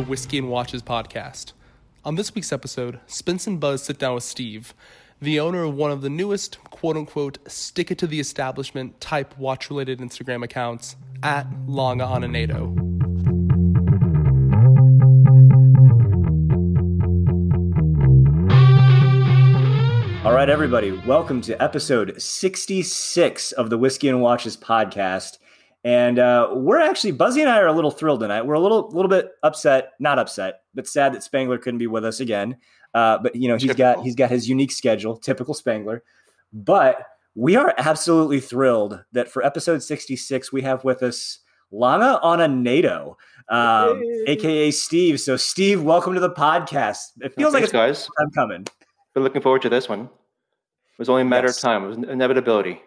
the Whiskey and Watches podcast. On this week's episode, Spence and Buzz sit down with Steve, the owner of one of the newest quote unquote stick it to the establishment type watch related Instagram accounts at Lange on a NATO. All right, everybody, welcome to episode 66 of the Whiskey and Watches podcast. And uh, we're actually, Buzzy and I are a little thrilled tonight. We're a little, little bit upset, not upset, but sad that Spangler couldn't be with us again. Uh, but you know, he's typical. got he's got his unique schedule, typical Spangler. But we are absolutely thrilled that for episode 66 we have with us Lange on a NATO, um, hey. aka Steve. So, Steve, welcome to the podcast. It feels like it's guys. I'm coming. Been looking forward to this one. It was only a matter yes. of time. It was inevitability.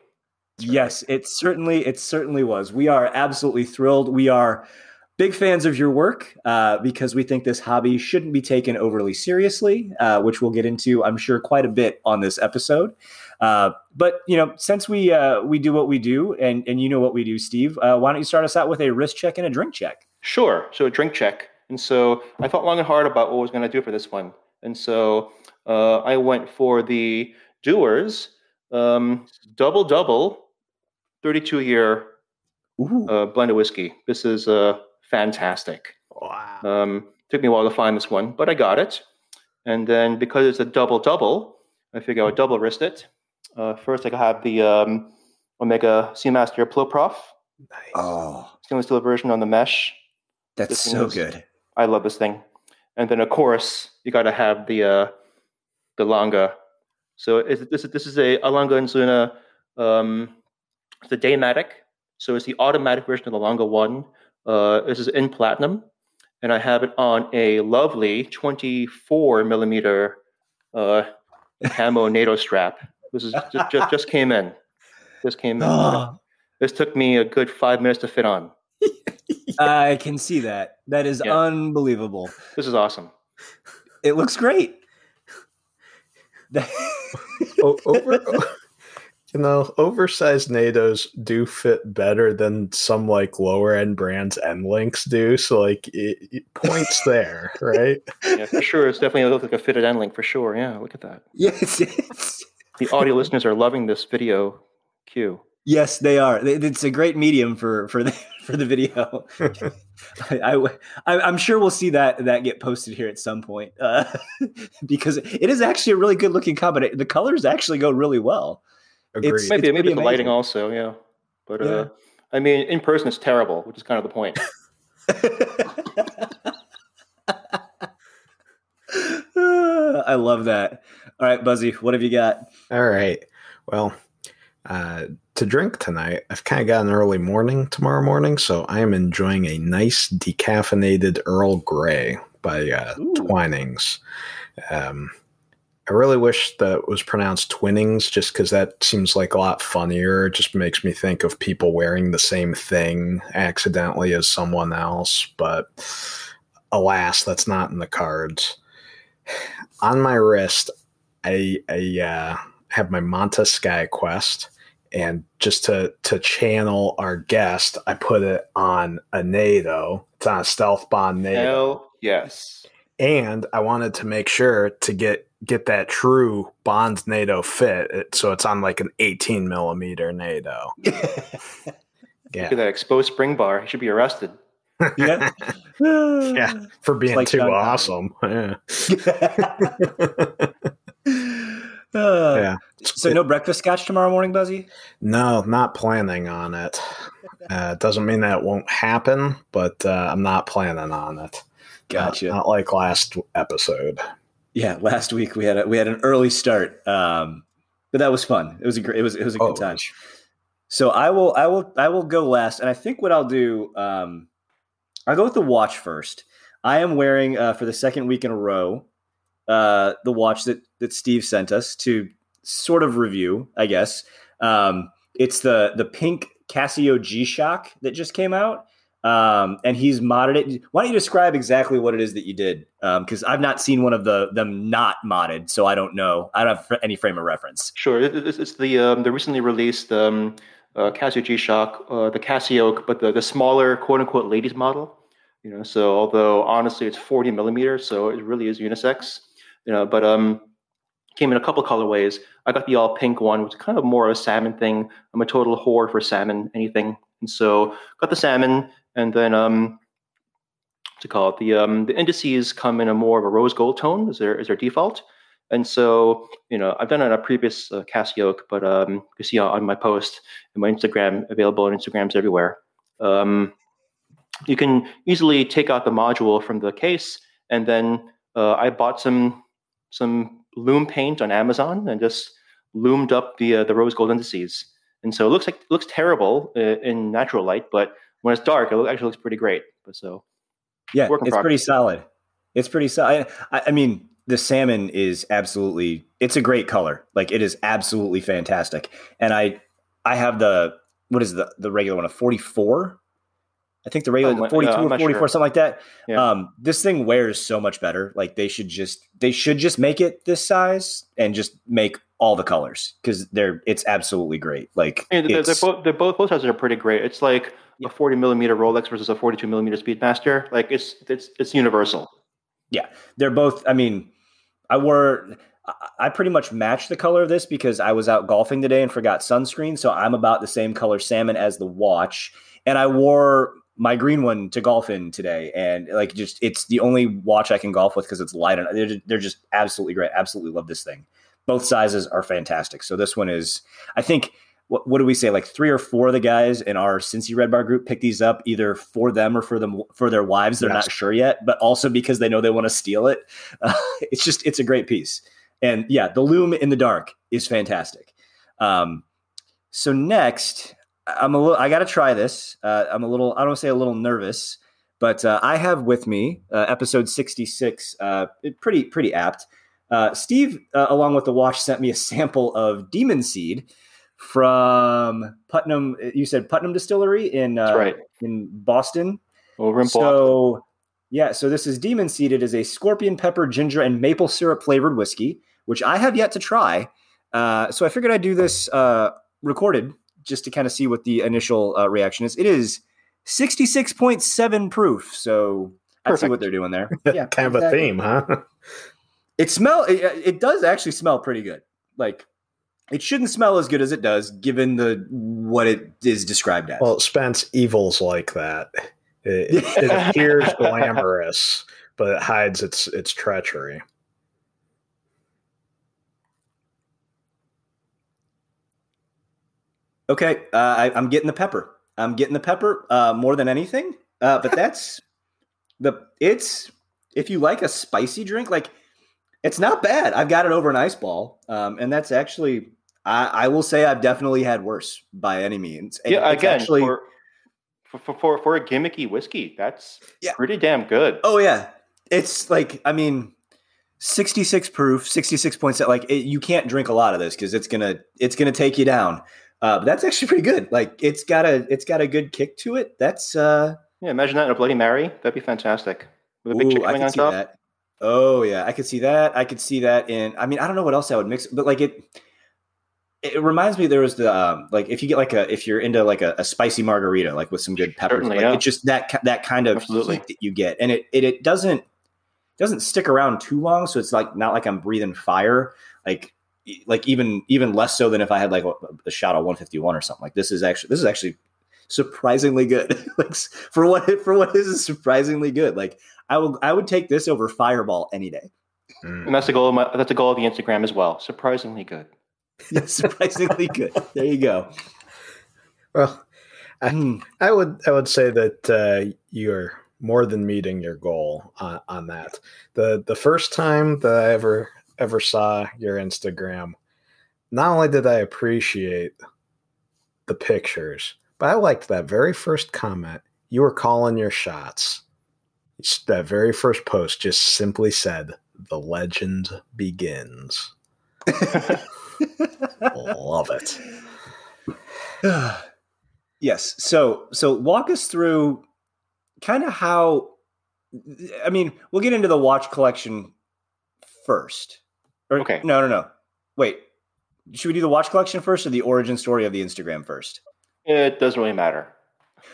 Yes, it certainly it certainly was. We are absolutely thrilled. We are big fans of your work uh, because we think this hobby shouldn't be taken overly seriously, uh, which we'll get into, I'm sure, quite a bit on this episode. Uh, but you know, since we uh, we do what we do, and and you know what we do, Steve, uh, why don't you start us out with a wrist check and a drink check? Sure. So a drink check. And so I thought long and hard about what I was going to do for this one. And so uh, I went for the Dewar's um, double double, 32 year uh, blended whiskey. This is uh, fantastic. Wow. Um, took me a while to find this one, but I got it. And then because it's a double double, I figure I would double wrist it. Uh, first, I have the um, Omega Seamaster Pro Prof. Nice. Oh, stainless steel version on the mesh. That's so is, good. I love this thing. And then, of course, you got to have the uh, the Lange. So this is this is a, a Lange Insulina. Um, it's a Daymatic. So it's the automatic version of the Lange One. Uh, this is in platinum, and I have it on a lovely 24 millimeter uh, camo NATO strap. This is just, just, just came in. This came in. Oh. This took me a good five minutes to fit on. I can see that. That is yeah. unbelievable. This is awesome. It looks great. over, you know, oversized NATOs do fit better than some like lower end brands and links do. So like it, it points there, right? Yeah, for sure. It's definitely looks like a fitted end link for sure. Yeah, look at that. Yes, yes. The audio listeners are loving this video cue. Yes, they are. It's a great medium for for the for the video. I, I am sure we'll see that that get posted here at some point uh, because it is actually a really good looking combination. The colors actually go really well. Agreed. It's, maybe it's maybe the lighting also, yeah. But uh, yeah. uh, I mean, in person it's terrible, which is kind of the point. I love that. All right, Buzzy, what have you got? All right. Well, uh, to drink tonight, I've kind of got an early morning tomorrow morning, so I am enjoying a nice decaffeinated Earl Grey by uh, Twinings. Um, I really wish that was pronounced Twinnings just because that seems like a lot funnier. It just makes me think of people wearing the same thing accidentally as someone else. But alas, that's not in the cards. On my wrist, I, I uh, have my Monta Sky Quest. And just to, to channel our guest, I put it on a NATO. It's on a stealth bond NATO. Hell yes. And I wanted to make sure to get get that true Bonds NATO fit. So it's on like an 18 millimeter NATO. yeah. Look at that exposed spring bar. He should be arrested. yeah. yeah. For being like too John awesome. Yeah. Uh, yeah. So it, no breakfast scotch tomorrow morning, Buzzy? No, not planning on it. Uh, doesn't mean that won't happen, but uh, I'm not planning on it. Gotcha. not like last episode yeah, last week we had a, we had an early start, um, but that was fun. It was a great, it was it was a good oh, time. So I will I will I will go last, and I think what I'll do, um, I'll go with the watch first. I am wearing uh, for the second week in a row uh, the watch that that Steve sent us to sort of review, I guess. Um, it's the the pink Casio G Shock that just came out um, and he's modded it. Why don't you describe exactly what it is that you did? Because um, I've not seen one of the them not modded, so I don't know. I don't have any frame of reference. Sure, it's the um, the recently released um, uh, Casio G Shock, uh, the Casio, but the, the smaller quote unquote ladies model. You know, so although honestly it's 40 millimeters, so it really is unisex. You know, but um, came in a couple colorways. I got the all pink one, which is kind of more of a salmon thing. I'm a total whore for salmon, anything, and so got the salmon, and then um, to call it the um, the indices come in a more of a rose gold tone is their is their default. And so, you know, I've done it on a previous uh, Casio, but um, you can see on my post and my Instagram, available on Instagrams everywhere. Um, you can easily take out the module from the case, and then uh, I bought some some loom paint on Amazon and just loomed up the uh, the rose gold indices. And so it looks like looks terrible uh, in natural light, but when it's dark, it actually looks pretty great. But so yeah, it's progress. pretty solid. It's pretty solid. I, I mean, the salmon is absolutely it's a great color. Like it is absolutely fantastic. And I I have the what is the the regular one a 44 I think the regular oh, 42 or 44, sure. something like that. Yeah. Um, this thing wears so much better. Like they should just they should just make it this size and just make all the colors because they're it's absolutely great. Like they're, they're, both they're both both sizes are pretty great. It's like a 40 millimeter Rolex versus a 42 millimeter Speedmaster. Like it's it's it's universal. Yeah, they're both. I mean, I wore. I pretty much matched the color of this because I was out golfing today and forgot sunscreen. So I'm about the same color salmon as the watch. And I wore my green one to golf in today, and like just it's the only watch I can golf with because it's light and they're, they're just absolutely great. Absolutely love this thing. Both sizes are fantastic. So this one is, I think, what, what do we say? Like three or four of the guys in our Cincy Red Bar group pick these up either for them or for them for their wives. They're yes. not sure yet, but also because they know they want to steal it. Uh, it's just it's a great piece, and yeah, the loom in the dark is fantastic. Um, so next, I'm a little. I got to try this. Uh, I'm a little. I don't say a little nervous, but uh, I have with me uh, episode 66. Uh, pretty pretty apt. Uh, Steve, uh, along with the watch, sent me a sample of Demon Seed from Putnam. You said Putnam Distillery in uh, right. in Boston. Over in so, Boston. Yeah, so this is Demon Seed. It is a scorpion pepper, ginger, and maple syrup flavored whiskey, which I have yet to try. so I figured I'd do this recorded just to kind of see what the initial uh, reaction is. It is 66.7 proof. So I see what they're doing there. Yeah, kind of a theme, huh? It smell. It, it, does actually smell pretty good. Like it shouldn't smell as good as it does, given the what it is described as. Well, Spence, evil's like that. It, it appears glamorous, but it hides its its treachery. Okay, uh, I, am getting the pepper. I'm getting the pepper uh, more than anything. Uh, but that's the it's if you like a spicy drink, like it's not bad. I've got it over an ice ball, um, and that's actually I, I, will say I've definitely had worse by any means. And yeah, again, actually, for, for, for for a gimmicky whiskey, that's yeah. pretty damn good. Oh yeah, it's like I mean. 66 proof 66 points like it, you can't drink a lot of this because it's gonna it's gonna take you down uh, but that's actually pretty good. Like it's got a it's got a good kick to it. That's uh yeah. Imagine that in a Bloody Mary. That'd be fantastic. With a big ooh, chick coming on top. That. Oh yeah, I could see that. I could see that in. I mean, I don't know what else I would mix, but like it. It reminds me there was the um, like if you get like a if you're into like a, a spicy margarita like with some good peppers Certainly, like yeah. it's just that that kind of Absolutely. heat that you get and it, it it doesn't doesn't stick around too long so it's like not like I'm breathing fire like like even even less so than if I had like a, a shot of 151 or something. Like this is actually this is actually surprisingly good. like for what for what is surprisingly good. Like I would I would take this over Fireball any day. Mm. And that's the goal of my that's the goal of the Instagram as well. Surprisingly good. yeah, surprisingly good. There you go. Well, I, mm. I would I would say that uh, you're more than meeting your goal on, on that. The the first time that I ever ever saw your Instagram, not only did I appreciate the pictures, but I liked that very first comment. You were calling your shots. That very first post just simply said, The legend begins. Love it. yes. So so walk us through kind of how I mean, we'll get into the watch collection first. Or, okay. No, no, no. Wait. Should we do the watch collection first or the origin story of the Instagram first? It doesn't really matter.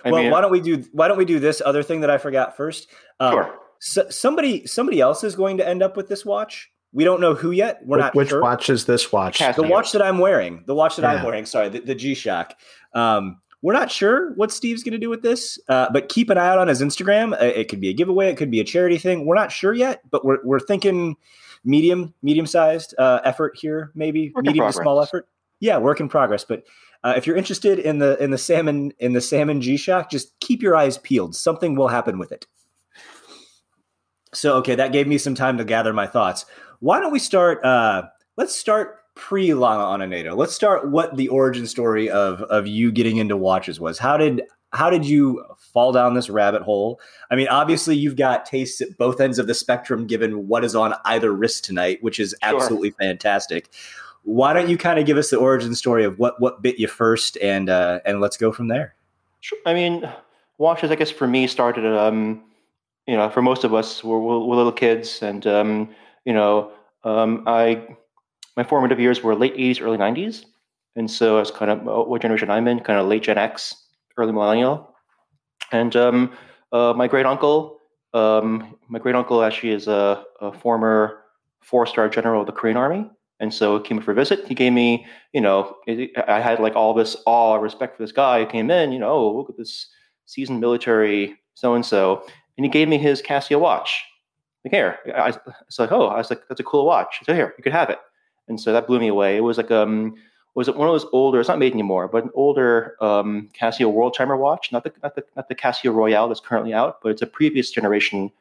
I well, mean, why don't we do why don't we do this other thing that I forgot first? Um, sure. So, somebody somebody else is going to end up with this watch. We don't know who yet. We're which, not which sure. watch is this watch? The watch that I'm wearing. The watch that yeah. I'm wearing. Sorry, the, the G Shock. Um, we're not sure what Steve's going to do with this, uh, but keep an eye out on his Instagram. Uh, it could be a giveaway. It could be a charity thing. We're not sure yet, but we're we're thinking medium medium sized uh, effort here, maybe work medium to small effort. Yeah, work in progress. But uh, if you're interested in the in the salmon in the salmon G Shock, just keep your eyes peeled. Something will happen with it. So okay, that gave me some time to gather my thoughts. Why don't we start? Uh, let's start pre Lange NATO. Let's start what the origin story of of you getting into watches was. How did how did you fall down this rabbit hole? I mean, obviously you've got tastes at both ends of the spectrum given what is on either wrist tonight, which is absolutely sure. fantastic. Why don't you kind of give us the origin story of what what bit you first and uh and let's go from there. Sure. I mean, watches I guess for me started um you know, for most of us we're, we're, we're little kids and um you know, um I my formative years were late 80s, early 90s. And so I was kind of uh, what generation I'm in, kind of late Gen X, early millennial. And um, uh, my great uncle, um, my great uncle actually is a, a former four star general of the Korean Army. And so he came for a visit. He gave me, you know, I had like all this awe, respect for this guy who came in, you know, oh, look at this seasoned military so and so. And he gave me his Casio watch. Like, here. I was like, oh, I was like, that's a cool watch. So here, you could have it and so that blew me away. It was like um was it one of those older? It's not made anymore, but an older um, Casio World Timer watch, not the not the not the Casio Royale that's currently out, but it's a previous generation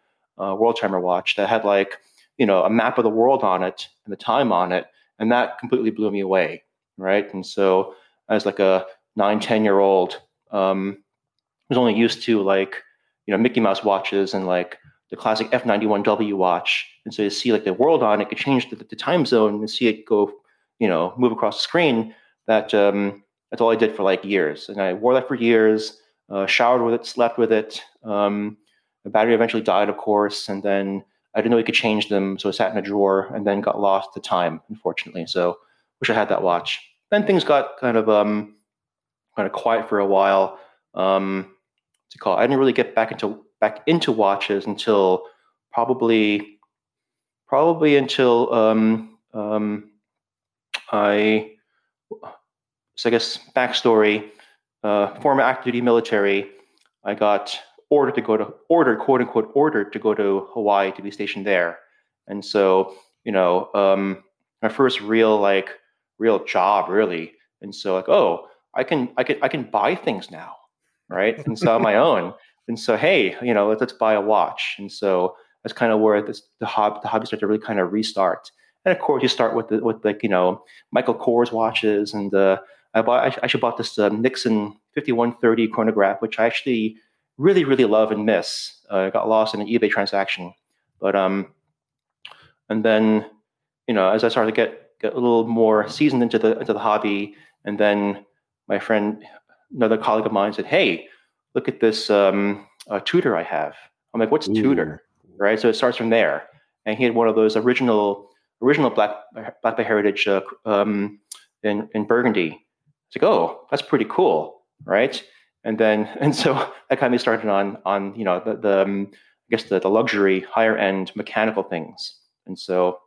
uh, World Timer watch that had like you know a map of the world on it and the time on it, and that completely blew me away, right? And so as like a nine ten year old, um, was only used to like you know Mickey Mouse watches and like the classic F91W watch. And so you see like the world on it could change the, the time zone and see it go, you know, move across the screen. That um, that's all I did for like years. And I wore that for years, uh, showered with it, slept with it. Um, the battery eventually died, of course. And then I didn't know you could change them. So it sat in a drawer and then got lost to time, unfortunately. So wish I had that watch. Then things got kind of um, kind of quiet for a while. Um, what's? I didn't really get back into back into watches until probably probably until um, um, I so I guess backstory uh, former active duty military. I got ordered to go to ordered quote unquote ordered to go to Hawaii to be stationed there, and so you know um, my first real like real job really, and so like oh I can I can I can buy things now, right? And so on my own. And so, hey, you know, let's, let's buy a watch. And so that's kind of where this, the hobby, the hobby started to really kind of restart. And of course, you start with the, with like you know Michael Kors watches, and uh, I bought I actually bought this uh, Nixon 5130 chronograph, which I actually really really love and miss. Uh, got lost in an eBay transaction, but um, and then you know as I started to get get a little more seasoned into the into the hobby, and then my friend, another colleague of mine, said, "Hey, look at this um, uh, Tudor I have. I'm like, what's Ooh. Tudor? Right. So it starts from there. And he had one of those original original Black Black Bay Heritage uh, um, in in Burgundy. It's like, oh, that's pretty cool, right? And then and so that kind of started on on you know the the um, I guess the, the luxury higher end mechanical things. And so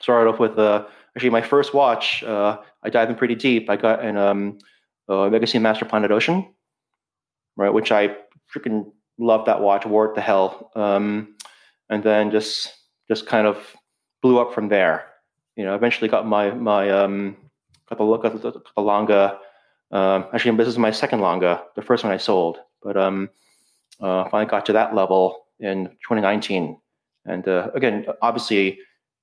started off with uh, actually my first watch. Uh, I dived in pretty deep. I got an um, uh, Legacy Master Planet Ocean right? Which I freaking love that watch, wore it to hell, um, and then just just kind of blew up from there. You know, eventually got my my um, got the look at the, the Lange. Um, actually, this is my second Lange, the first one I sold, but um, uh, finally got to that level in 2019. And uh, again, obviously,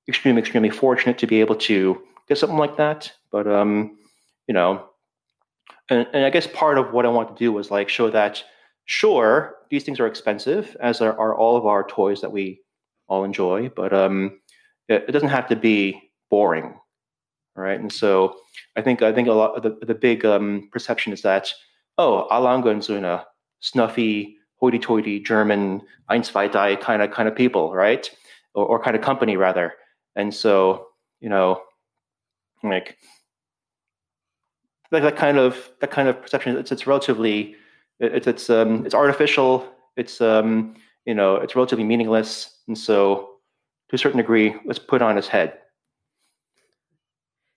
extremely, extremely fortunate to be able to get something like that. But um, you know, and, and I guess part of what I want to do was like show that sure these things are expensive, as are, are all of our toys that we all enjoy, but um, it, it doesn't have to be boring, right? And so I think I think a lot the, the big um, perception is that oh, A. Lange and Söhne, snuffy, hoity-toity German Einzweidei kind of kind of people, right? Or, or kind of company rather. And so you know, like that, that kind of that kind of perception it's, it's relatively it's it's um, it's artificial. It's um, you know it's relatively meaningless, and so to a certain degree, let's put on his head.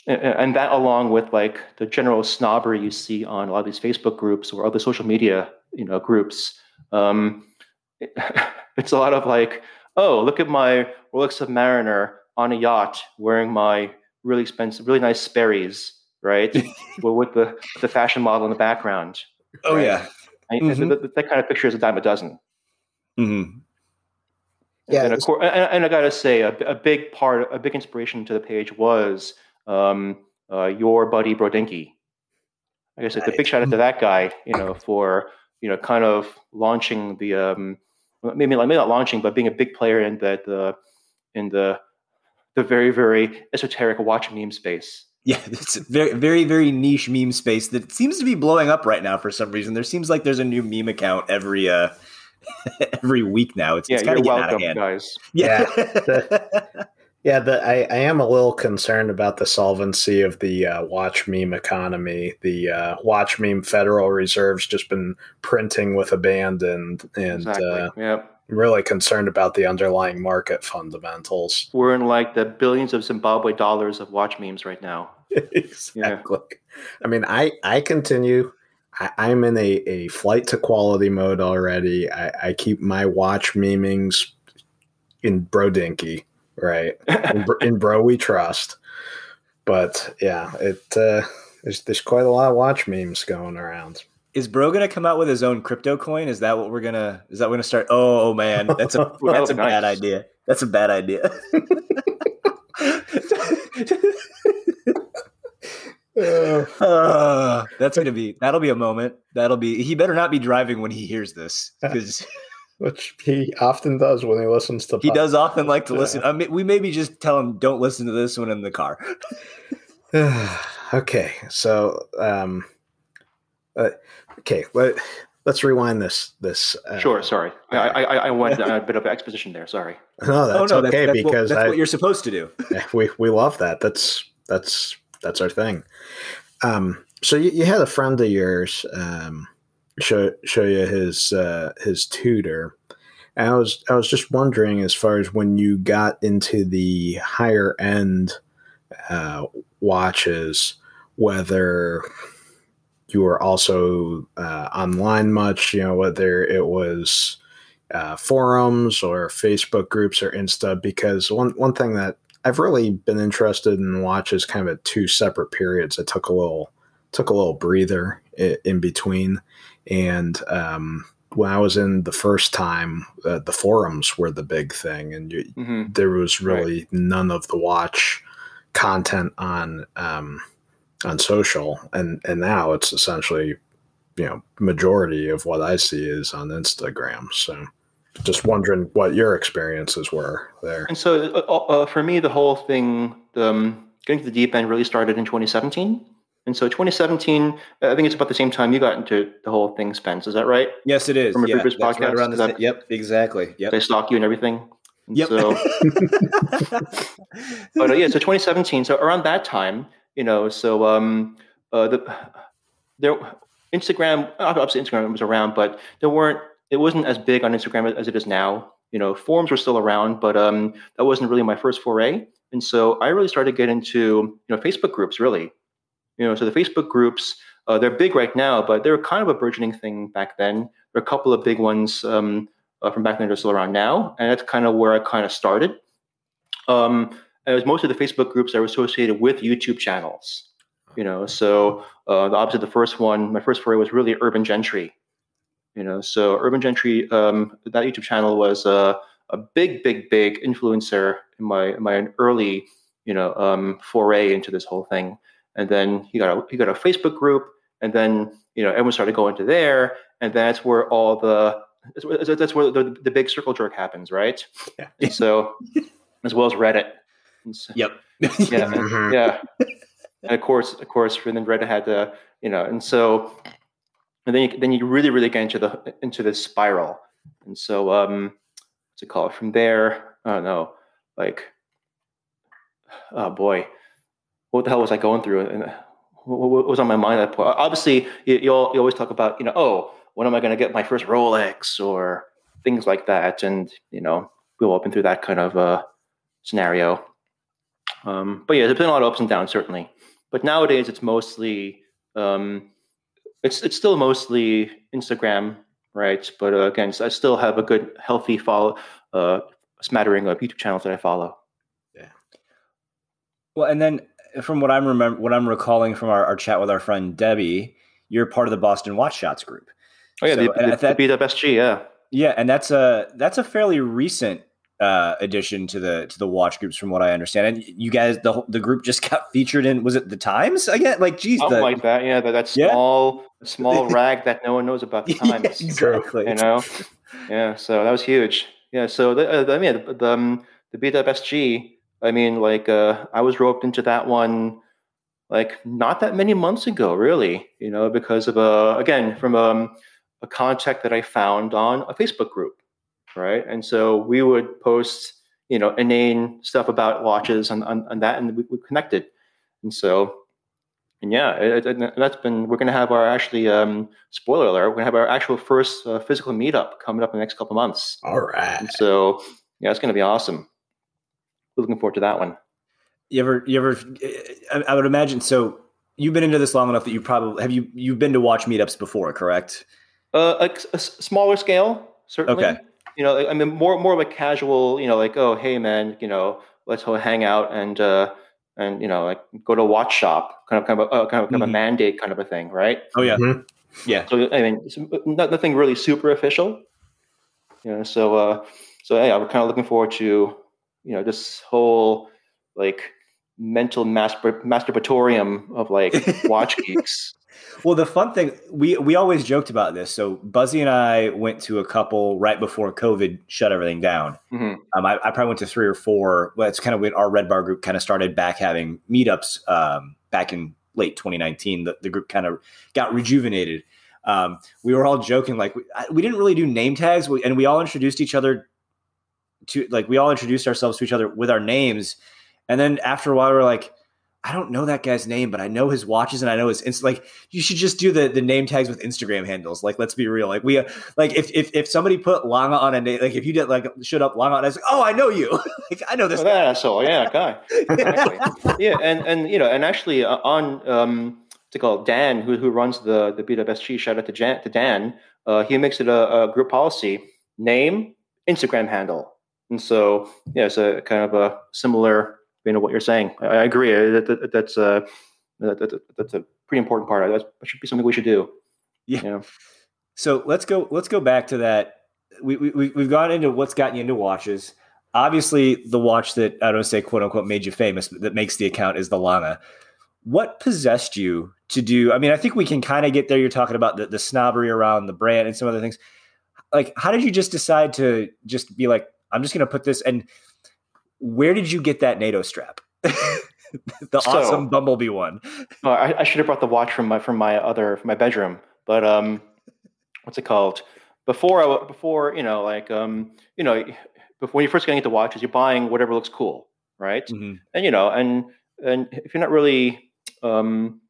And, that, along with like the general snobbery you see on a lot of these Facebook groups or other social media, you know, groups, um, it, it's a lot of like, oh, look at my Rolex Submariner on a yacht wearing my really expensive, really nice Sperry's, right? well, with the the fashion model in the background. Oh right? yeah, mm-hmm. that, that, kind of picture is a dime a dozen. Mm-hmm. Yeah, and, course, and, and, I gotta say, a, a, big part, a big inspiration to the page was um, uh, your buddy Brodinkee. I guess it's a big shout out to that guy, you know, for you know, kind of launching the um, maybe maybe not launching, but being a big player in that the in the the very very esoteric watch meme space. Yeah, it's a very very very niche meme space that seems to be blowing up right now for some reason. There seems like there's a new meme account every uh every week now. It's, yeah, it's kind of welcome, guys. Yeah. yeah. The, I, I am a little concerned about the solvency of the uh, watch meme economy. The uh, watch meme Federal Reserve's just been printing with abandon, and exactly. uh, yep. Really concerned about the underlying market fundamentals. We're in like the billions of Zimbabwe dollars of watch memes right now. exactly. Yeah. I mean, I I continue. I, am in a, a flight to quality mode already. I, I keep my watch memings in Brodinkee right? in, in, bro, we trust. But yeah, it uh, there's there's quite a lot of watch memes going around. Is Bro gonna come out with his own crypto coin? Is that what we're gonna? Is that we're gonna start? Oh, man, that's a that's a nice. bad idea. That's a bad idea. uh, that's gonna be that'll be a moment. That'll be he better not be driving when he hears this because which he often does when he listens to. He does often like to yeah. listen. I mean, we maybe just tell him don't listen to this one in the car. okay, so um, uh, okay, let, us rewind this. This uh, sure. Sorry, I, I, I went a bit of exposition there. Sorry. No, that's oh, no, okay that's, that's because what, that's I, what you're supposed to do. we we love that. That's that's that's our thing. Um, so you, you had a friend of yours. Um, show show you his uh, his Tudor. And I was I was just wondering, as far as when you got into the higher end uh, watches, whether you were also uh, online much, you know, whether it was uh, forums or Facebook groups or Insta, because one one thing that I've really been interested in watches kind of at two separate periods. I took a little took a little breather in, in between, and um, when I was in the first time, uh, the forums were the big thing, and you, mm-hmm. there was really right. none of the watch content on um, on social, and and now it's essentially you know majority of what I see is on Instagram. So just wondering what your experiences were there. And so uh, uh, for me, the whole thing, um, getting to the deep end, really started in 2017. And so 2017, I think it's about the same time you got into the whole thing, Spence. Is that right? Yes, it is. From a yeah, previous podcast. Right around the that, yep, exactly. Yep. They stalk you and everything. And yep. So, but uh, yeah, so 2017. So around that time, you know, so um, uh, the there Instagram, obviously Instagram was around, but there weren't. It wasn't as big on Instagram as it is now. You know, forums were still around, but um, that wasn't really my first foray. And so I really started to get into you know Facebook groups really you know, so the Facebook groups, uh, they're big right now, but they were kind of a burgeoning thing back then. There are a couple of big ones um, uh, from back then that are still around now, and that's kind of where I kind of started. Um, it was most of the Facebook groups that were associated with YouTube channels. You know, so uh, the opposite the first one, my first foray was really Urban Gentry. You know, so Urban Gentry, um, that YouTube channel was a big, big, big influencer in my in my early, you know, um, foray into this whole thing and then he got a he got a Facebook group, and then you know everyone started going to there, and that's where all the that's where the, the big circle jerk happens, right? Yeah. so as well as Reddit. So, yep. yeah. Mm-hmm. Yeah. And of course, of course, and then Reddit had to, you know, and so, and then you, then you really, really get into the into this spiral, and so, um, what's it called? From there, I don't know, like, oh boy, what the hell was I going through? And what was on my mind at that point? Obviously, you, you, you always talk about, you know, oh, when am I going to get my first Rolex or things like that, and you know, we've all been through that kind of uh, scenario. Um, but yeah, there's been a lot of ups and downs certainly. But nowadays, it's mostly um, it's it's still mostly Instagram, right? But uh, again, I still have a good, healthy follow, uh, smattering of YouTube channels that I follow. Yeah. Well, and then from what I'm remember, what I'm recalling from our, our chat with our friend Debbie, you're part of the Boston Watch Shots group. Oh yeah, so, the, the, that, the BWSG, yeah. Yeah, and that's a that's a fairly recent uh, addition to the to the watch groups, from what I understand. And you guys, the the group just got featured in was it the Times again? Like, geez, something the, like that. Yeah, that, that small yeah. small rag that no one knows about the Times. yeah, exactly. You know, yeah. So that was huge. Yeah. So the, uh, I mean, the the, um, the BWSG. I mean, like uh, I was roped into that one like not that many months ago, really. You know, because of a again from um, a contact that I found on a Facebook group right? And so we would post, you know, inane stuff about watches on, on, on that, and we, we connected. And so, and yeah, it, it, that's been. We're going to have our actually um, spoiler alert. We're going to have our actual first uh, physical meetup coming up in the next couple months. All right. And so yeah, it's going to be awesome. We're looking forward to that one. You ever, you ever? I, I would imagine. So you've been into this long enough that you probably have you you've been to watch meetups before, correct? Uh, a, a smaller scale, certainly. Okay you know, I mean, more more of a casual, you know, like, oh, hey, man, you know, let's hang out and uh, and you know, like go to a watch shop, kind of kind of a, uh, kind of, kind of mm-hmm. a mandate kind of a thing, right? Oh yeah, mm-hmm. yeah. So I mean, not, nothing really super official, you know. So uh, so yeah, I'm kind of looking forward to you know this whole like mental mastur- masturbatorium of like watch geeks well, the fun thing we we always joked about this. So Buzzy and I went to a couple right before COVID shut everything down. Mm-hmm. Um, I, I, probably went to three or four. Well, it's kind of when our Red Bar group kind of started back having meetups um, back in late 2019. The, the group kind of got rejuvenated. Um, we were all joking like we, we didn't really do name tags, we, and we all introduced each other to like we all introduced ourselves to each other with our names, and then after a while we we're like I don't know that guy's name, but I know his watches and I know his inst- like you should just do the the name tags with Instagram handles. Like let's be real. Like we like if if if somebody put Lange on a name, like if you did like showed up Lange on, I was like, oh, I know you. like I know this. Oh, guy. asshole, yeah, guy. Exactly. yeah, and and you know, and actually uh, on um, it called? Dan, who who runs the the BWSG. Shout out to Jan, to Dan. Uh, he makes it a, a group policy: name, Instagram handle, and so yeah, it's a kind of a similar you know what you're saying. I, I agree. That, that, that's a that, that's a pretty important part. That should be something we should do. Yeah. You know? So let's go. Let's go back to that. We, we we've gone into what's gotten you into watches. Obviously, the watch that I don't say quote unquote made you famous, that makes the account is the Lange. What possessed you to do? I mean, I think we can kind of get there. You're talking about the, the snobbery around the brand and some other things. Like, how did you just decide to just be like, I'm just going to put this and where did you get that NATO strap? the so, awesome Bumblebee one. Oh, I, I, should have brought the watch from my from my other from my bedroom, but um, what's it called? Before I before you know like um you know before when you first getting into watches, you're buying whatever looks cool, right? Mm-hmm. And you know and and if you're not really um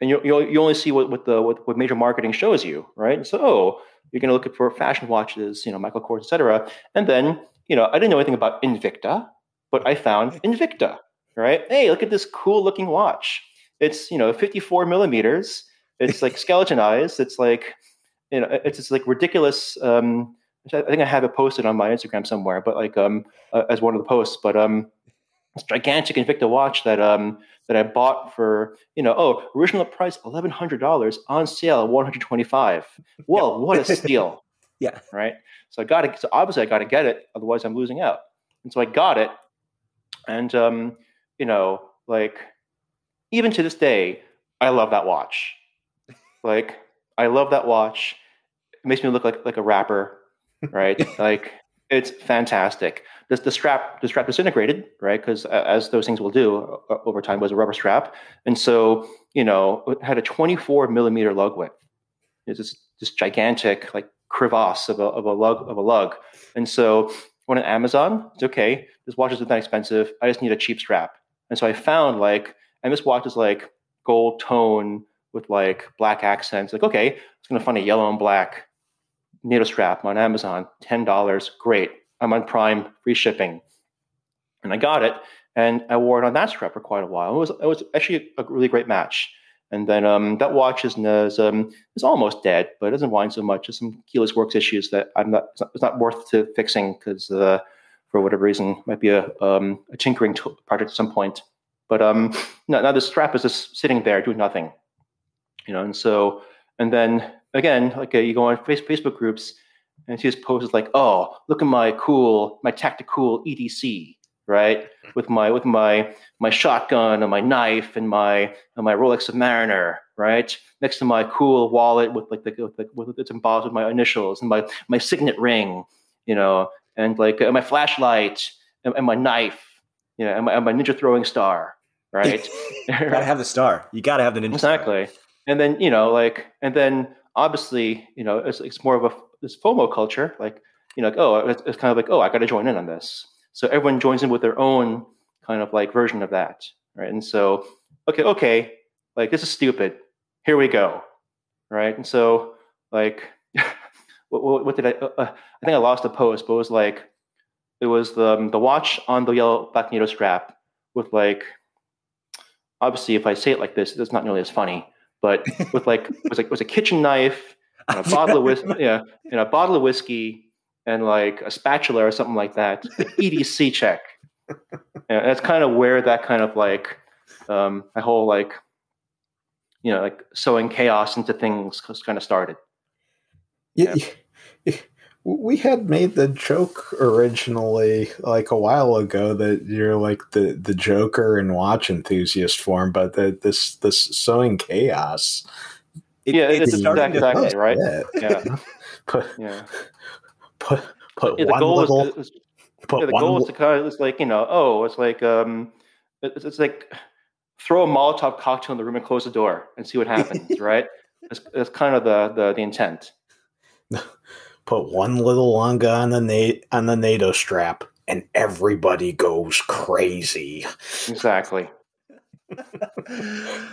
and you you you only see what what the what, what major marketing shows you, right? And so oh, you're going to look for fashion watches, you know, Michael Kors, etc. And then you know, I didn't know anything about Invicta, but I found Invicta, right? Hey, look at this cool looking watch. It's, you know, 54 millimeters. It's like skeletonized. It's like, you know, it's, it's like ridiculous. Um, I think I have it posted on my Instagram somewhere, but like um, uh, as one of the posts. But um, gigantic Invicta watch that um that I bought for you know oh original price eleven hundred dollars on sale one hundred twenty five. Well, what a steal! yeah, right. So I got it. so obviously I got to get it, otherwise I'm losing out. And so I got it, and um, you know, like even to this day, I love that watch. like I love that watch. It makes me look like like a rapper, right? like it's fantastic. The, the strap the strap disintegrated, right? Because as those things will do over time, was a rubber strap, and so you know it had a 24 millimeter lug width. It's this, this gigantic like crevasse of a, of a lug of a lug. And so when on Amazon, it's okay. This watch isn't that expensive. I just need a cheap strap. And so I found like, and this watch is like gold tone with like black accents. Like, okay, it's going to find a yellow and black NATO strap on Amazon, ten dollars. Great. I'm on Prime, free shipping, and I got it, and I wore it on that strap for quite a while. It was it was actually a really great match. And then um, that watch is, is, um, is almost dead, but it doesn't whine so much. There's some keyless works issues that I'm not it's not, it's not worth to fixing because uh, for whatever reason might be a, um, a tinkering project at some point. But um, now, the strap is just sitting there doing nothing, you know. And so and then again, like uh, you go on Facebook groups and see just post like, "Oh, look at my cool, my tactical EDC." right? With my with my my shotgun and my knife and my and my Rolex Submariner, right? Next to my cool wallet with like the with, with it's embossed with my initials and my my signet ring, you know, and like uh, my flashlight and, and, my knife, you know, and my, and my ninja throwing star, right? gotta have the star. You gotta have the ninja. Exactly. Star. And then you know, like, and then obviously, you know, it's, it's more of a this FOMO culture, like, you know, like, oh, it's, it's kind of like, oh, I got to join in on this so everyone joins in with their own kind of like version of that, right? And so, okay, okay, like this is stupid. Here we go, right? And so, like, what, what, what, did I? Uh, uh, I think I lost the post, but it was like, it was the um, the watch on the yellow black NATO strap with like, obviously, if I say it like this, it's not nearly as funny, but with like, it was like it was a kitchen knife, a bottle of whiskey, yeah, and a bottle of whiskey and like a spatula or something like that. EDC check. Yeah, that's kind of where that kind of like um, my whole like you know like sowing chaos into things kind of started. Yeah. We had made the joke originally, like a while ago, that you're like the, the Joker in watch enthusiast form, but that this this sowing chaos. It, yeah, it's, it's exactly, exactly right. Yeah, but yeah put put yeah, one goal little. Is, is, yeah, the goal is to kind of it's like you know oh it's like um it's, it's like throw a Molotov cocktail in the room and close the door and see what happens right that's, that's kind of the, the the intent. Put one little Lange on the na- on the NATO strap and everybody goes crazy. Exactly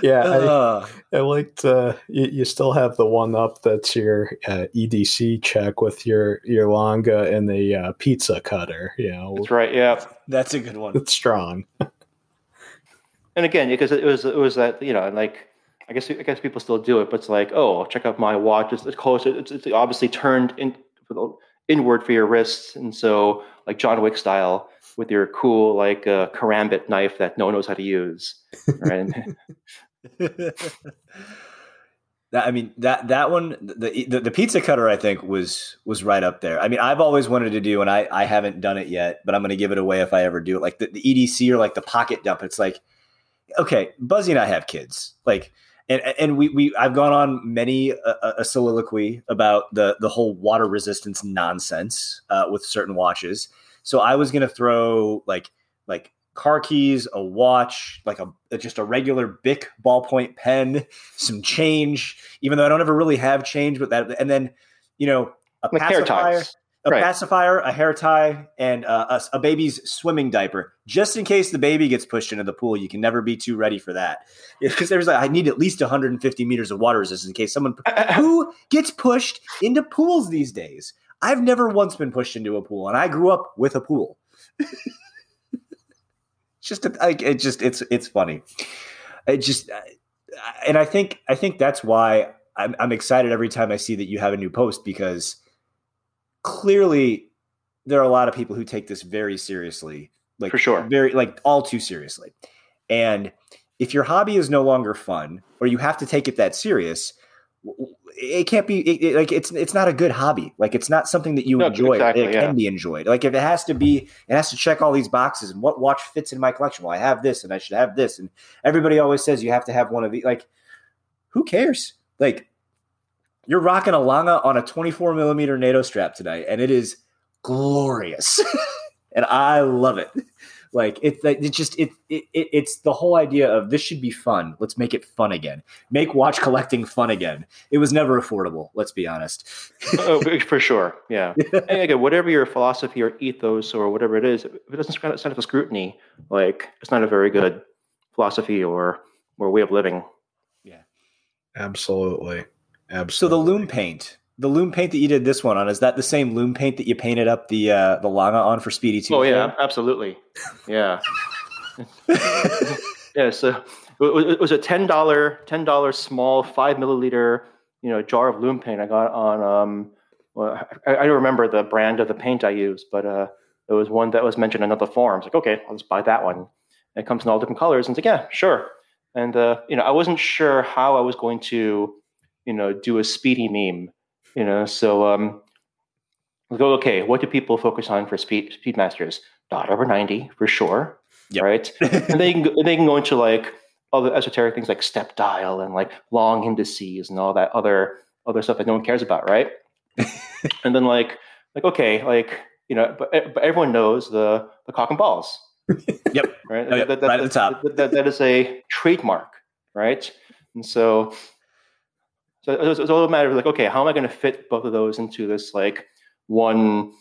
yeah, uh, I, I, liked. Uh, you, you, still have the one up that's your uh, EDC check with your your Lange and the uh, pizza cutter. You know, that's right. Yeah, that's a good one. It's strong. and again, because it was it was that you know, like I guess I guess people still do it, but it's like, oh, check out my watch. It's, it's close. It's, it's obviously turned in, inward for your wrists, and so like John Wick style with your cool like uh, karambit knife that no one knows how to use, right? that I mean that that one the, the, the pizza cutter I think was was right up there. I mean I've always wanted to do and I I haven't done it yet, but I'm going to give it away if I ever do it. Like the, the EDC or like the pocket dump. It's like okay, Buzzy and I have kids, like. And, and we, we I've gone on many a, a soliloquy about the the whole water resistance nonsense uh, with certain watches, so I was gonna throw like like car keys, a watch, like a just a regular Bic ballpoint pen, some change. Even though I don't ever really have change, but that and then you know a like pacifier, a right. pacifier, a hair tie, and uh, a, a, baby's swimming diaper, just in case the baby gets pushed into the pool. You can never be too ready for that because there's like I need at least 150 meters of water resistance in case someone who gets pushed into pools these days. I've never once been pushed into a pool, and I grew up with a pool. it's just, like, it just, it's, it's funny. It just, uh, and I think, I think that's why I'm, I'm excited every time I see that you have a new post because clearly there are a lot of people who take this very seriously, like for sure, very like all too seriously. And if your hobby is no longer fun, or you have to take it that serious, it can't be it, it, like it's it's not a good hobby. Like it's not something that you no, enjoy. Exactly, it yeah. can be enjoyed. Like if it has to be, it has to check all these boxes. And what watch fits in my collection? Well, I have this, and I should have this. And everybody always says you have to have one of these. Like, who cares? Like, you're rocking a Lange on a 24 millimeter NATO strap tonight, and it is glorious, and I love it. Like it, it just it, it it's the whole idea of this should be fun. Let's make it fun again. Make watch collecting fun again. It was never affordable. Let's be honest. oh, for sure. Yeah. and again, whatever your philosophy or ethos or whatever it is, if it doesn't stand up to scrutiny, like it's not a very good philosophy or or way of living. Yeah. Absolutely. Absolutely. So the loom paint, the loom paint that you did this one on, is that the same loom paint that you painted up the uh, the Lange on for Speedy Two? Oh yeah, absolutely. Yeah. yeah. So it was a ten dollar ten dollar small five milliliter you know jar of loom paint I got on. Um, well, I, I don't remember the brand of the paint I used, but uh, it was one that was mentioned in another forum. It's like, okay, I'll just buy that one. And it comes in all different colors, and it's like, yeah, sure. And uh, you know, I wasn't sure how I was going to, you know, do a speedy meme. You know, so um, we go, okay, what do people focus on for speed speed masters Dot over ninety for sure, yep. right? and they can go, they can go into like other esoteric things like step dial and like long indices and all that other other stuff that no one cares about, right? and then like like okay, like you know, but, but everyone knows the the cock and balls. yep. Right. Oh, yep. That, that, right at the top. That, that, that is a trademark, right? And so, so it's, it's all a matter of like, okay, how am I going to fit both of those into this like one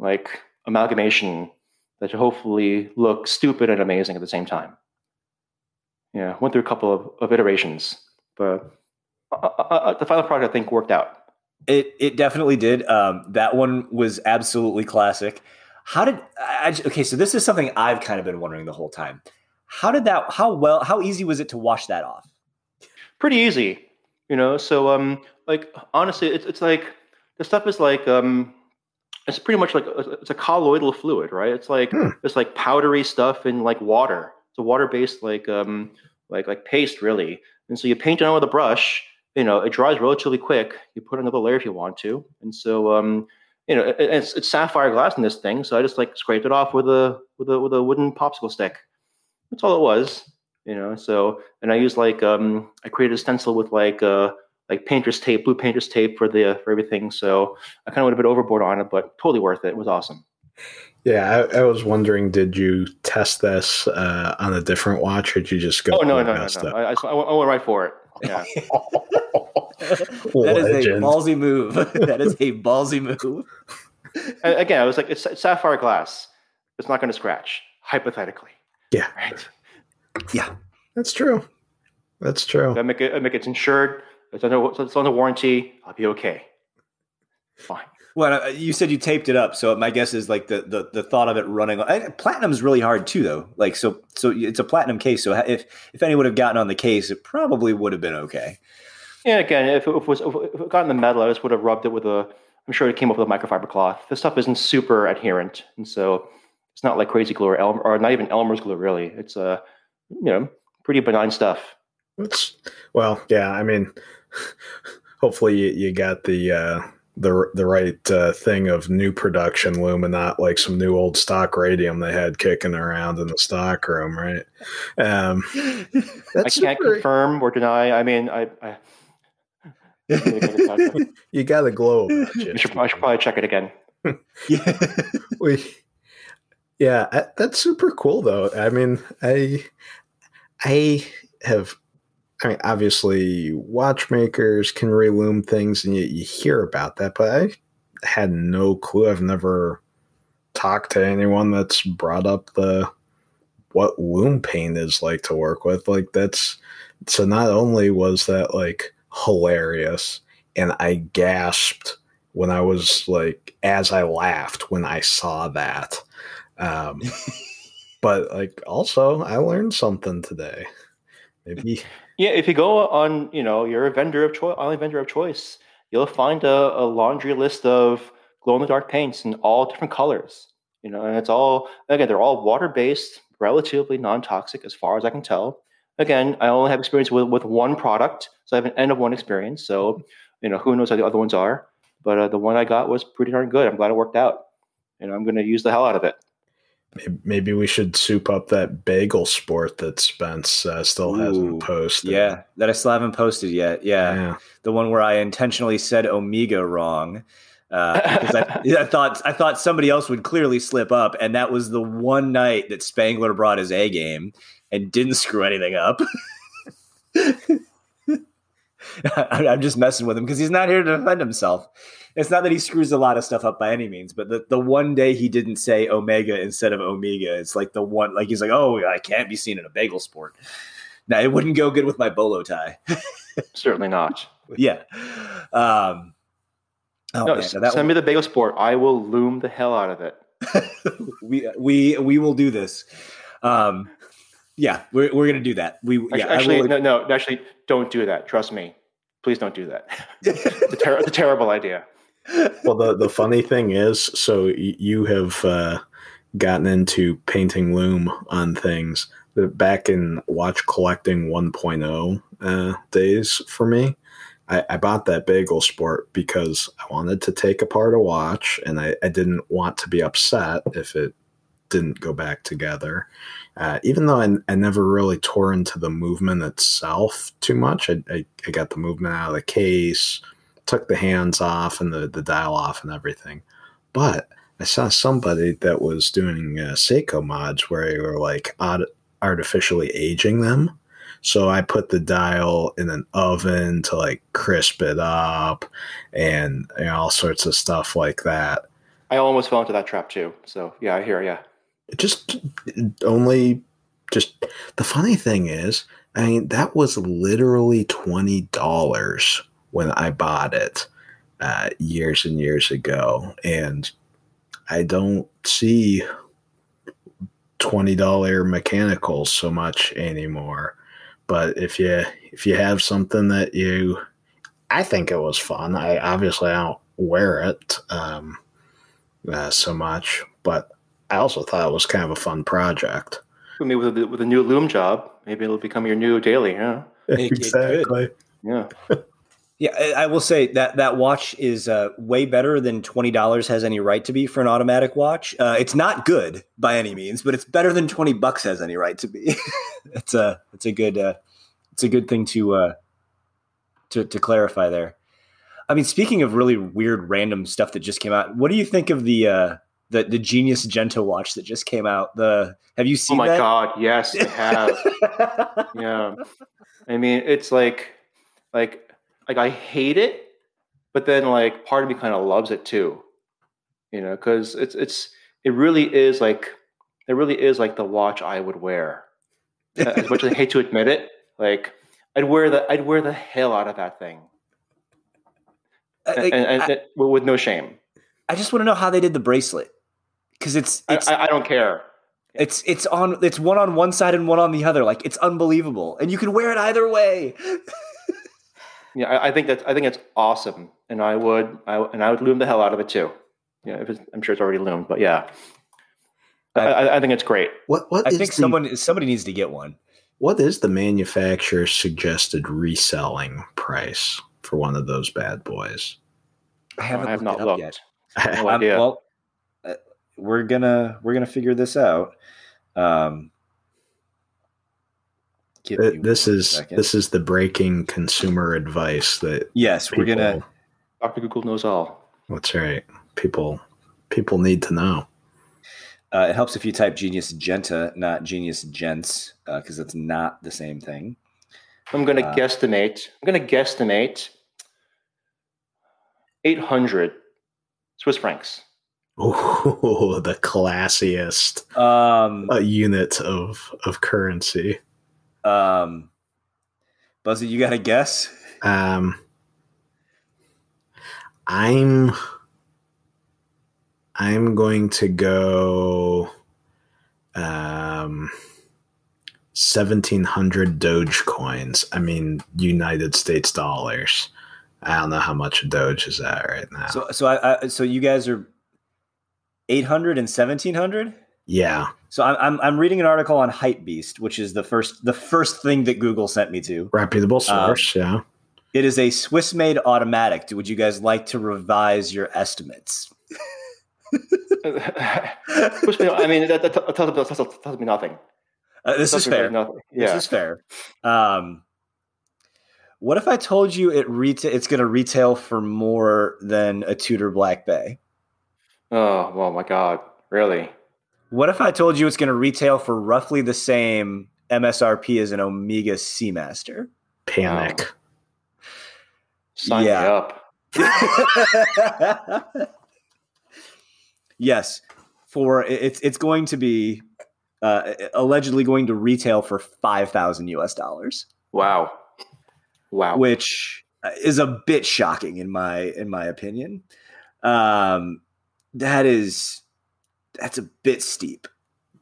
like amalgamation that should hopefully look stupid and amazing at the same time? Yeah, went through a couple of, of iterations, but uh, uh, uh the final product I think worked out. It it definitely did. Um, that one was absolutely classic. How did I, okay? So this is something I've kind of been wondering the whole time. How did that? How well? How easy was it to wash that off? Pretty easy, you know. So um, like honestly, it's it's like the stuff is like um, it's pretty much like it's a colloidal fluid, right? It's like hmm. it's like powdery stuff in like water. It's a water based like um like like paste really. And so you paint it on with a brush you know, it dries relatively quick. You put another layer if you want to, and so um, you know, it, it's, it's sapphire glass in this thing. So I just like scraped it off with a with a with a wooden popsicle stick. That's all it was, you know. So and I used like um, I created a stencil with like uh like painter's tape, blue painter's tape for the for everything. So I kind of went a bit overboard on it, but totally worth it. It was awesome. Yeah, I, I, was wondering, did you test this uh, on a different watch, or did you just go? Oh no, no, no, no! I, I, I went right for it. Yeah. that is a ballsy move. that is a ballsy move. Again, I was like, it's, it's sapphire glass. It's not going to scratch, hypothetically. Yeah. Right. Yeah, that's true. That's true. I make it. I make it insured. It's under. It's under warranty. I'll be okay. Fine. Well, uh, you said you taped it up, so my guess is like the the, the thought of it running. Platinum is really hard too, though. Like so, so it's a platinum case. So if if any would have gotten on the case, it probably would have been okay. Yeah, again, if it was if it got in the metal, I just would have rubbed it with a. I'm sure it came up with a microfiber cloth. This stuff isn't super adherent, and so it's not like crazy glue or, El- or not even Elmer's glue. Really, it's a uh, you know pretty benign stuff. It's well, yeah. I mean, hopefully you, you got the. Uh the the right uh, thing of new production loom and not like some new old stock radium they had kicking around in the stock room, right? Um, I can't confirm or deny. I mean, I. I you got a glow. I should, I should probably check it again. yeah, we, yeah, that's super cool though. I mean, I, I have I mean, obviously, watchmakers can reloom things, and you, you hear about that, but I had no clue. I've never talked to anyone that's brought up the what loom paint is like to work with. Like that's so. Not only was that like hilarious, and I gasped when I was like as I laughed when I saw that. Um, but like also, I learned something today. Maybe yeah, if you go on, you know, you're a vendor of choice, online vendor of choice, you'll find a, a laundry list of glow in the dark paints in all different colors. You know, and it's all again, they're all water based, relatively non toxic as far as I can tell. Again, I only have experience with, with one product, so I have an end of one experience. So, you know, who knows how the other ones are? But uh, the one I got was pretty darn good. I'm glad it worked out. and I'm going to use the hell out of it. Maybe we should soup up that bagel sport that Spence uh, still Ooh, hasn't posted. Yeah, that I still haven't posted yet. Yeah. yeah. the one where I intentionally said Omega wrong uh, because I, I, thought I thought somebody else would clearly slip up, and that was the one night that Spangler brought his A game and didn't screw anything up. I'm just messing with him because he's not here to defend himself it's not that he screws a lot of stuff up by any means, but the, the one day he didn't say Omega instead of Omega, it's like the one like he's like, oh, I can't be seen in a bagel sport. Now it wouldn't go good with my bolo tie. Certainly not. yeah. Um, oh, no, man, send one, me the bagel sport. I will loom the hell out of it. we we we will do this. Um, yeah, we're we're gonna do that. We actually, yeah, actually no, no, actually, don't do that. Trust me. Please don't do that. it's, a ter- it's a terrible idea. Well, the the funny thing is, so you have uh, gotten into painting loom on things back in watch collecting 1.0 uh, days for me. I, I, bought that bagel sport because I wanted to take apart a watch and I, I didn't want to be upset if it didn't go back together. Uh, even though I, I, never really tore into the movement itself too much, I, I, I, got the movement out of the case, took the hands off and the, the dial off and everything. But I saw somebody that was doing uh, Seiko mods where they were like artificially aging them. So I put the dial in an oven to like crisp it up and you know, all sorts of stuff like that. I almost fell into that trap too. So yeah, I hear yeah. Just only just the funny thing is, I mean, that was literally twenty dollars when I bought it uh, years and years ago, and I don't see twenty dollar mechanicals so much anymore. But if you if you have something that you, I think it was fun. I obviously I don't wear it um, uh, so much, but I also thought it was kind of a fun project. Maybe with a, with a new loom job, maybe it'll become your new daily. Yeah, exactly. Yeah. Yeah, I will say that that watch is uh, way better than twenty dollars has any right to be for an automatic watch. Uh, it's not good by any means, but it's better than twenty bucks has any right to be. it's a it's a good uh, it's a good thing to uh, to to clarify there. I mean, speaking of really weird, random stuff that just came out, what do you think of the uh, the the Genius Genta watch that just came out? The have you seen? Oh my that? god, yes, I have. yeah, I mean, it's like like like I hate it, but then like part of me kind of loves it too. You know, because it's it's it really is like it really is like the watch I would wear. as much as I hate to admit it, like I'd wear the I'd wear the hell out of that thing, and, and, and I, with no shame. I just want to know how they did the bracelet because it's, it's I, I, don't care. It's it's on it's one on one side and one on the other. Like it's unbelievable, and you can wear it either way. Yeah, I, I think that's I think it's awesome, and I would I and I would loom the hell out of it too. Yeah, if I'm sure it's already loomed, but yeah, I, I, I think it's great. What what I think the, someone somebody needs to get one. What is the manufacturer suggested reselling price for one of those bad boys? I haven't I have not looked. yet. no idea. well, uh, we're gonna we're gonna figure this out. Um, this is this is the breaking consumer advice that yes people, we're gonna dr google knows all. That's right. People people need to know. Uh, it helps if you type genius genta not genius gents because uh, it's not the same thing. I'm gonna uh, guesstimate i'm gonna guesstimate 800 swiss francs. Oh, the classiest um, unit of of currency. Um, Buzzy, you got a guess? Um, I'm I'm going to go um, 1700 Doge coins. I mean, United States dollars. I don't know how much Doge is at right now. So, so I, I so you guys are 800 and 1700? Yeah. So I'm, I'm, I'm reading an article on Hypebeast, which is the first the first thing that Google sent me to. Reputable um, source, um, yeah. It is a Swiss made automatic. Would you guys like to revise your estimates? I mean, that, that, that, tells, tells, tells, me nothing. Uh, this is fair. Yeah. This is fair. Um, what if I told you it reta- it's going to retail for more than a Tudor Black Bay? Oh, well, my God. Really? What if I told you it's going to retail for roughly the same MSRP as an Omega Seamaster? Panic. Wow. Sign yeah. me up. yes, for it's it's going to be uh, allegedly going to retail for five thousand U.S. dollars. Wow, wow. Which is a bit shocking in my in my opinion. Um, that is that's a bit steep.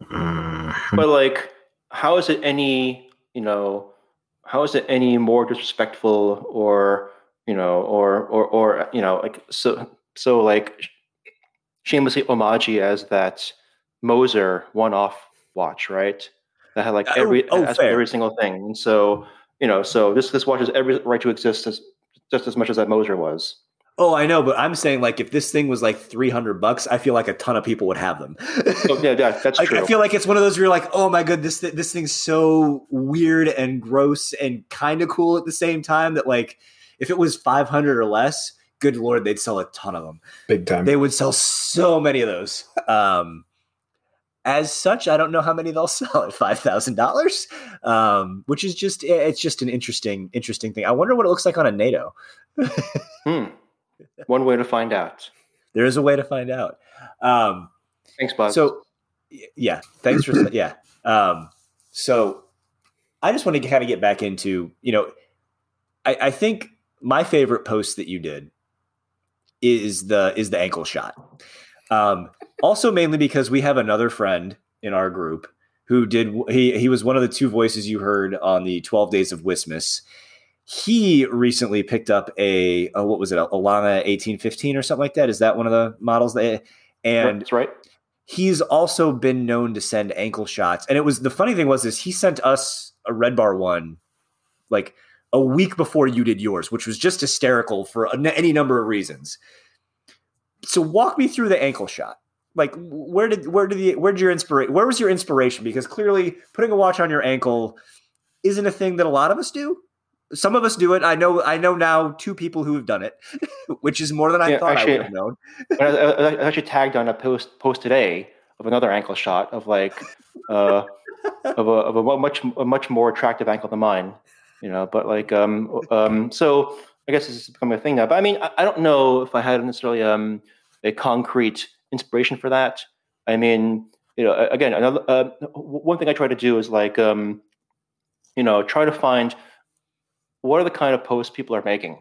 Mm-hmm. But like, how is it any you know? How is it any more disrespectful or you know or or or you know like so so like shamelessly homage as that Moser one-off watch, right? That had like every oh, oh, every single thing, and so you know, so this this watch has every right to exist as just as much as that Moser was. Oh, I know, but I'm saying like if this thing was like 300 bucks, I feel like a ton of people would have them. oh, yeah, yeah, that's like, true. I feel like it's one of those where you're like, oh my god, this this thing's so weird and gross and kind of cool at the same time that like if it was 500 or less, good lord, they'd sell a ton of them. Big time. They would sell so many of those. Um, as such, I don't know how many they'll sell at five thousand um, dollars, which is just it's just an interesting interesting thing. I wonder what it looks like on a NATO. hmm. One way to find out. There is a way to find out. Um, thanks, Bob. So, yeah, thanks for yeah. Um, so, I just want to kind of get back into you know, I, I think my favorite post that you did is the is the ankle shot. Um, also, mainly because we have another friend in our group who did he he was one of the two voices you heard on the 12 days of Wismas. He recently picked up a, a what was it, a Lange 1815 or something like that. Is that one of the models that and that's right. He's also been known to send ankle shots. And it was the funny thing was is he sent us a red bar one like a week before you did yours, which was just hysterical for any number of reasons. So walk me through the ankle shot. Like where did where did the where did your inspiration where was your inspiration? Because clearly putting a watch on your ankle isn't a thing that a lot of us do. Some of us do it. I know. I know now two people who have done it, which is more than I yeah, thought actually, I would have known. I, actually tagged on a post post today of another ankle shot of like uh, of a of a much a much more attractive ankle than mine you know but like um um so i guess this is becoming a thing now but i mean i, I don't know if i had necessarily um a concrete inspiration for that i mean you know again another uh, one thing i try to do is like um you know try to find what are the kind of posts people are making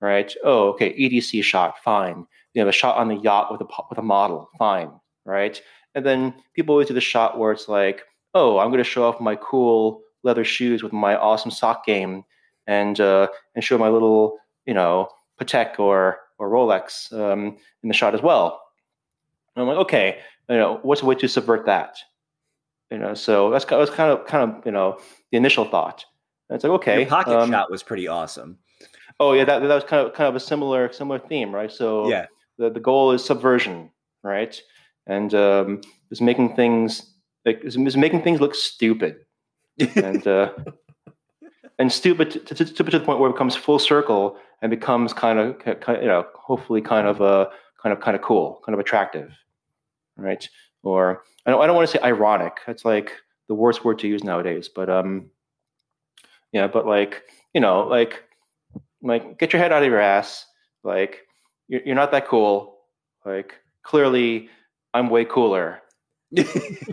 right oh okay edc shot fine you know a shot on the yacht with a with a model fine right and then people always do the shot where it's like oh i'm going to show off my cool leather shoes with my awesome sock game and uh, and show my little you know Patek or or Rolex um, in the shot as well. And I'm like, okay, you know, what's a way to subvert that? You know, so that's that's kind of kind of you know the initial thought. And it's like, okay, Your pocket um, shot was pretty awesome. Oh yeah, that, that was kind of kind of a similar similar theme, right? So yeah, the, the goal is subversion, right? And um, is making things like is, is making things look stupid and uh, and stupid to, to, to, the point where it becomes full circle and becomes kind of, kind of you know hopefully kind of uh, kind of kind of cool, kind of attractive, right? Or I don't I don't want to say ironic. That's like the worst word to use nowadays. But um, yeah, but like you know, like like get your head out of your ass. Like you're, you're not that cool. Like clearly, I'm way cooler.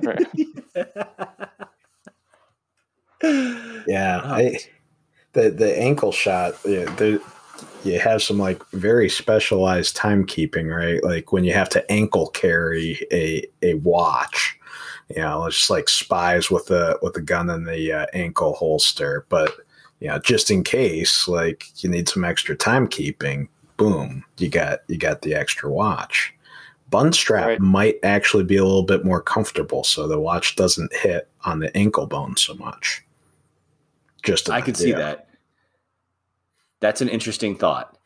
right. yeah, oh. I, the the ankle shot. Yeah, the, you have some like very specialized timekeeping, right? Like when you have to ankle carry a a watch. You know, it's just like spies with a with a gun in the uh, ankle holster, but you know, just in case, like you need some extra timekeeping. Boom, you got you got the extra watch. Bun strap right. might actually be a little bit more comfortable, so the watch doesn't hit on the ankle bone so much. Just I could see that. That's an interesting thought.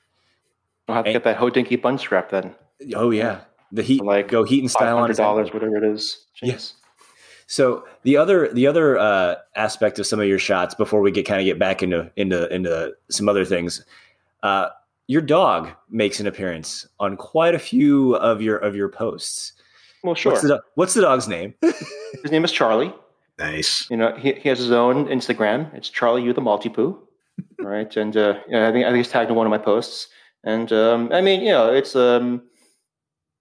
I'll have to and, get that Hodinkee bun strap then. Oh yeah, the heat like go heat and style on dollars, whatever it is. Yes. So the other the other uh, aspect of some of your shots before we get kind of get back into into into some other things, uh, your dog makes an appearance on quite a few of your of your posts. Well, sure. What's the, what's the dog's name? His name is Charlie. Nice. You know, he, he has his own Instagram. It's Charlie You the Maltipoo, right? And uh, you know, I think I think he's tagged in one of my posts. And um, I mean, you know, it's um,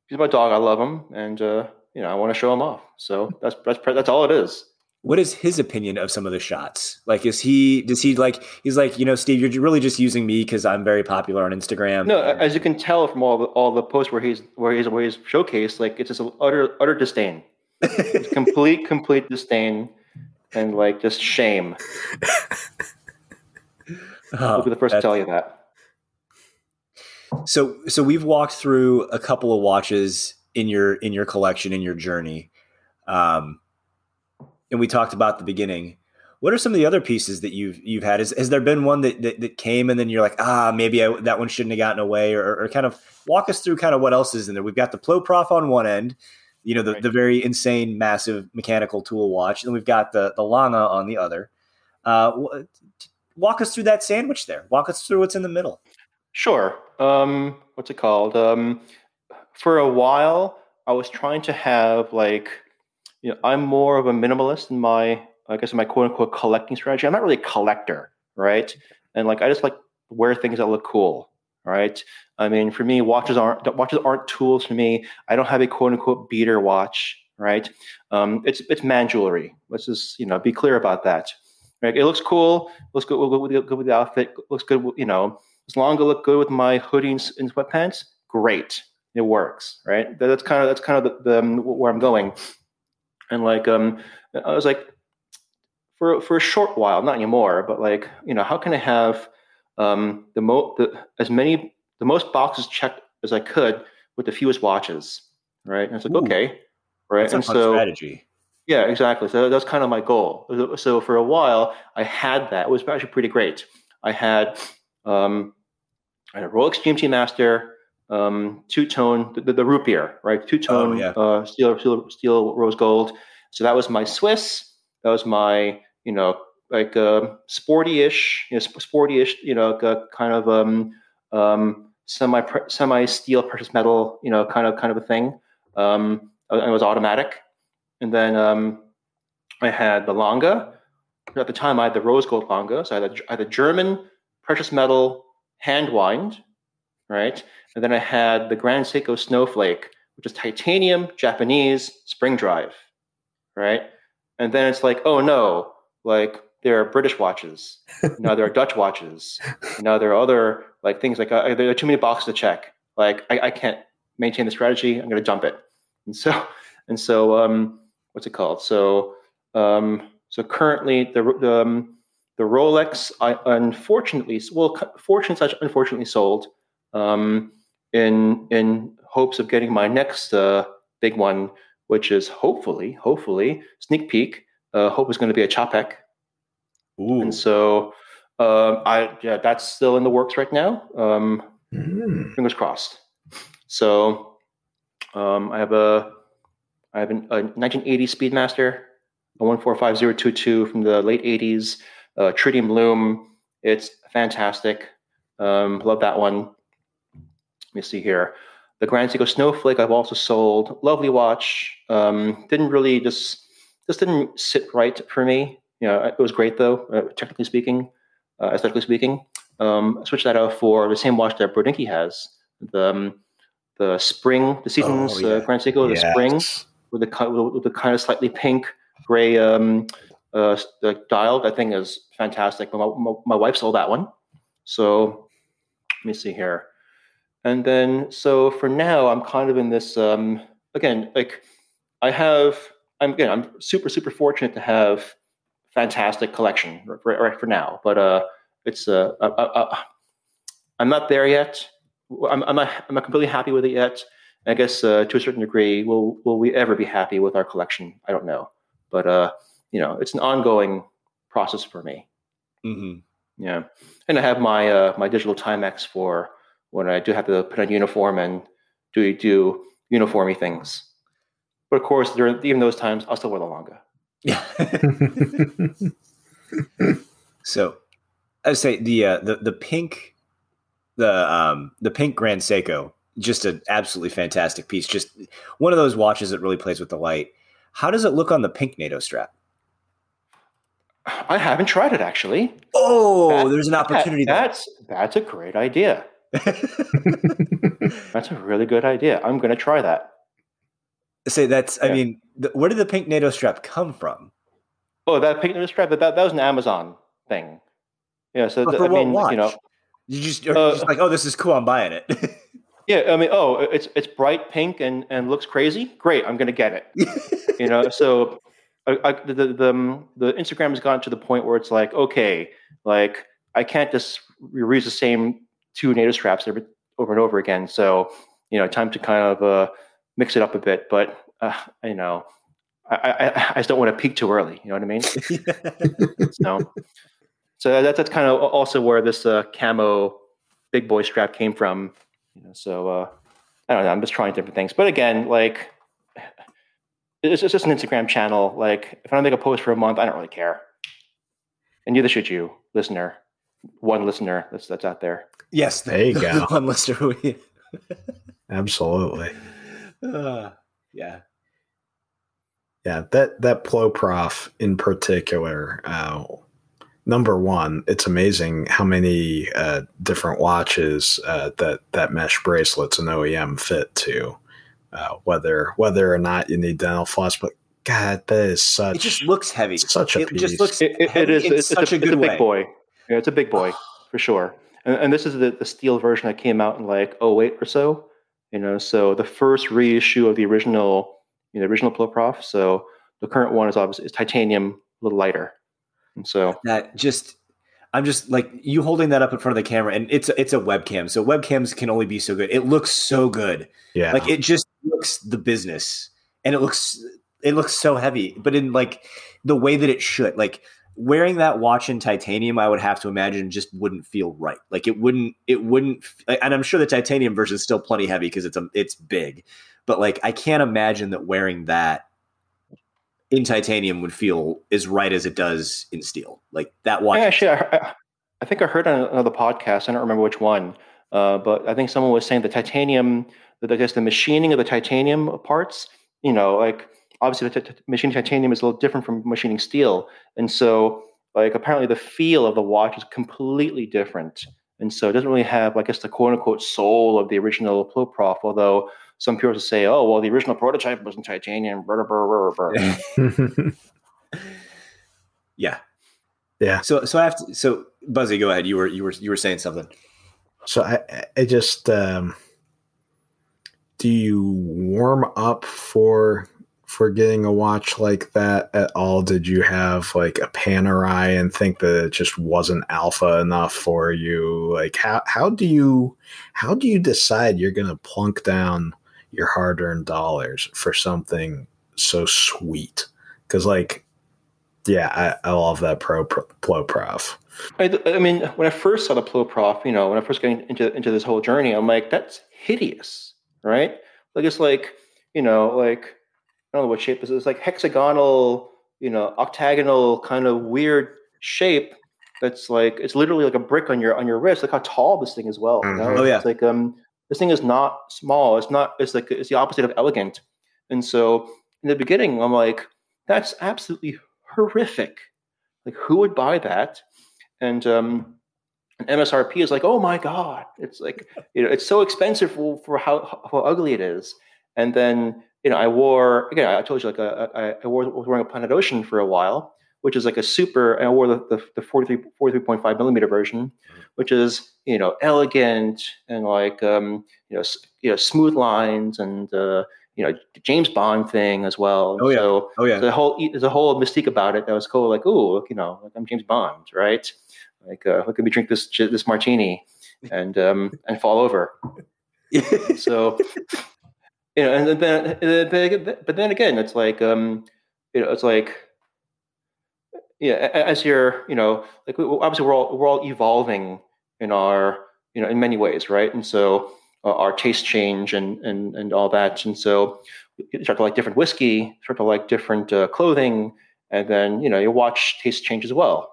he's my dog. I love him, and uh, you know, I want to show him off. So that's that's that's all it is. what is his opinion of some of the shots? Like, is he does he like he's like you know Steve, you're really just using me because I'm very popular on Instagram. No, as you can tell from all the all the posts where he's where he's where he's showcased, like it's just utter utter disdain, complete complete disdain, and like just shame. oh, I'll be the first to tell you that. So so we've walked through a couple of watches in your in your collection in your journey. Um, and we talked about the beginning. What are some of the other pieces that you've you've had? Is has there been one that, that, that came and then you're like, ah, maybe I, that one shouldn't have gotten away, or, or, kind of walk us through kind of what else is in there? We've got the Ploprof on one end, you know, the, right. the very insane, massive mechanical tool watch, and we've got the the Lange on the other. Uh, walk us through that sandwich there. Walk us through what's in the middle. Sure. Um, what's it called? Um, for a while, I was trying to have like you know, I'm more of a minimalist in my, I guess, in my quote unquote collecting strategy. I'm not really a collector, right? And like, I just like wear things that look cool, right? I mean, for me, watches aren't watches aren't tools for me. I don't have a quote unquote beater watch, right? Um, it's it's man jewelry. Let's just you know be clear about that. Right? It looks cool. Looks good, good with the outfit. Looks good. You know, as long as it look good with my hoodies and sweatpants, great. It works, right? That's kind of that's kind of the, the where I'm going and like um i was like for for a short while not anymore but like you know how can i have um the most the as many the most boxes checked as i could with the fewest watches right? And it's like Ooh, okay right? And so strategy. Yeah exactly. So that's kind of my goal. So for a while i had that. It was actually pretty great. I had um I had a rolex gmt master um, two tone, the, the, root beer, right? Two tone oh, yeah. uh, steel, steel, steel, rose gold. So that was my Swiss. That was my, you know, like uh, sporty-ish, you know, sporty-ish, you know, kind of um, um, semi semi steel precious metal, you know, kind of kind of a thing. Um, it was automatic. And then um, I had the Lange. At the time, I had the rose gold Lange. So I had, a, I had a German precious metal hand wind, right? And then I had the Grand Seiko Snowflake, which is titanium, Japanese, spring drive, right? And then it's like, oh no, like there are British watches. now there are Dutch watches. Now there are other like things like uh, there are too many boxes to check. Like I, I can't maintain the strategy. I'm going to dump it. And so and so um, what's it called? So um, so currently the the, um, the Rolex I unfortunately well fortunately unfortunately sold. Um, in in hopes of getting my next uh, big one, which is hopefully, hopefully, sneak peek. Uh, hope is going to be a Czapek. Ooh. And so, um, I yeah, that's still in the works right now. Um, mm. Fingers crossed. So, um, I have a I have an, a 1980 Speedmaster, a 145022 from the late 80s, uh, tritium lume. It's fantastic. Um, love that one. Let me see here. The Grand Seiko Snowflake I've also sold. Lovely watch. Um, didn't really just just didn't sit right for me. You know, it was great though, uh, technically speaking, uh, aesthetically speaking. Um, I switched that out for the same watch that Brodinkee has. The um, the spring, the seasons oh, uh, yeah. uh, Grand Seiko, the yes. spring with the with the kind of slightly pink gray um, uh, the dial. That thing is fantastic. My, my, my wife sold that one. So let me see here. And then, so for now, I'm kind of in this, um, again, like I have, I'm again, I'm super, super fortunate to have fantastic collection right, right for now, but, uh, it's, uh, I, I, I'm not there yet. I'm, I'm not, I'm not completely happy with it yet. I guess, uh, to a certain degree, will, will we ever be happy with our collection? I don't know, but, uh, you know, it's an ongoing process for me. Mm-hmm. Yeah. And I have my, uh, my digital Timex for, when I do have to put on uniform and do do uniformy things. But of course, during even those times, I'll still wear the Lange. Yeah. so, I would say the uh, the the pink, the um the pink Grand Seiko, just an absolutely fantastic piece. Just one of those watches that really plays with the light. How does it look on the pink NATO strap? I haven't tried it actually. Oh, that, there's an opportunity. That, that's that's a great idea. that's a really good idea. I'm going to try that. Say that's. Yeah. I mean, the, where did the pink NATO strap come from? Oh, that pink NATO strap that, that was an Amazon thing. Yeah, so th- I mean, watch? you know, you just, uh, just like, oh, this is cool. I'm buying it. yeah, I mean, oh, it's it's bright pink and and looks crazy. Great, I'm going to get it. you know, so I, I, the, the the um, the Instagram has gotten to the point where it's like, okay, like I can't just reuse the same two NATO straps every, over and over again. So you know, time to kind of uh, mix it up a bit. But uh, you know, I, I, I just don't want to peak too early. You know what I mean? so, so that's that's kind of also where this uh, camo big boy strap came from. You know, so uh, I don't know. I'm just trying different things. But again, like it's, it's just an Instagram channel. Like if I don't make a post for a month, I don't really care. And neither should you, listener. One listener that's that's out there. Yes, there you go. one listener. Absolutely. Uh, yeah. Yeah, that that Ploprof in particular, uh, number one, it's amazing how many uh, different watches uh, that that mesh bracelets and OEM fit to. Uh, whether whether or not you need dental floss, but God, that is such. It just looks heavy. Such a it piece. just looks. It, it, it is. It's, such a, a, good it's a big way. boy. Yeah, it's a big boy for sure. And, and this is the, the steel version that came out in like 08 or so. You know, so the first reissue of the original, you know, original Ploprof. So the current one is obviously is titanium, a little lighter. And so that just I'm just like you holding that up in front of the camera, and it's it's a webcam, so webcams can only be so good. It looks so good, yeah. Like it just looks the business, and it looks it looks so heavy, but in like the way that it should. Like wearing that watch in titanium, I would have to imagine just wouldn't feel right. Like it wouldn't it wouldn't, and I'm sure the titanium version is still plenty heavy because it's a it's big, but like I can't imagine that wearing that in titanium would feel as right as it does in steel. Like that watch. Yeah, actually, I, I, think I heard on another podcast. I don't remember which one, uh, but I think someone was saying the titanium, that I guess the machining of the titanium parts. You know, like obviously the t- t- machining titanium is a little different from machining steel, and so like apparently the feel of the watch is completely different. And so it doesn't really have, I guess, the quote unquote soul of the original Ploprof, although some purists say, oh, well, the original prototype was in titanium. Brr, brr, brr, yeah. Yeah. So, so I have to, so Buzzy, go ahead. You were, you were, you were saying something. So I, I just, um, do you warm up for for getting a watch like that at all? Did you have like a Panerai and think that it just wasn't alpha enough for you? Like how how do you how do you decide you're gonna plunk down your hard earned dollars for something so sweet. Because, like, yeah, I, I love that Pro, Pro Ploprof. I, I mean, when I first saw the Ploprof, you know, when I first got into into this whole journey, I'm like, that's hideous, right? Like it's like, you know, like I don't know what shape this is. It's like hexagonal, you know, octagonal kind of weird shape. That's like it's literally like a brick on your on your wrist. Look how tall this thing is. Well, mm-hmm. you know? oh yeah, it's like um, this thing is not small. It's not. It's like it's the opposite of elegant. And so in the beginning, I'm like, that's absolutely horrific. Like, who would buy that? And um, and MSRP is like, oh my god, it's like you know, it's so expensive for, for how how ugly it is. And then you know, I wore again. I told you like a, I, I wore was wearing a Planet Ocean for a while, which is like a super. I wore the the, the 43, 43.5 millimeter version, which is you know elegant and like um, you know you know smooth lines and uh, you know the James Bond thing as well. Oh yeah, so, oh yeah. The whole there's a whole mystique about it that was cool. Like oh look you know like I'm James Bond right? Like uh, look at me drink this this martini and um, and fall over. so you know and then but then again it's like um, you know it's like yeah as you're you know like obviously we're all we're all evolving in our you know in many ways right? And so uh, our taste change and and and all that. And so you start to like different whiskey start to like different uh, clothing and then you know your watch taste change as well.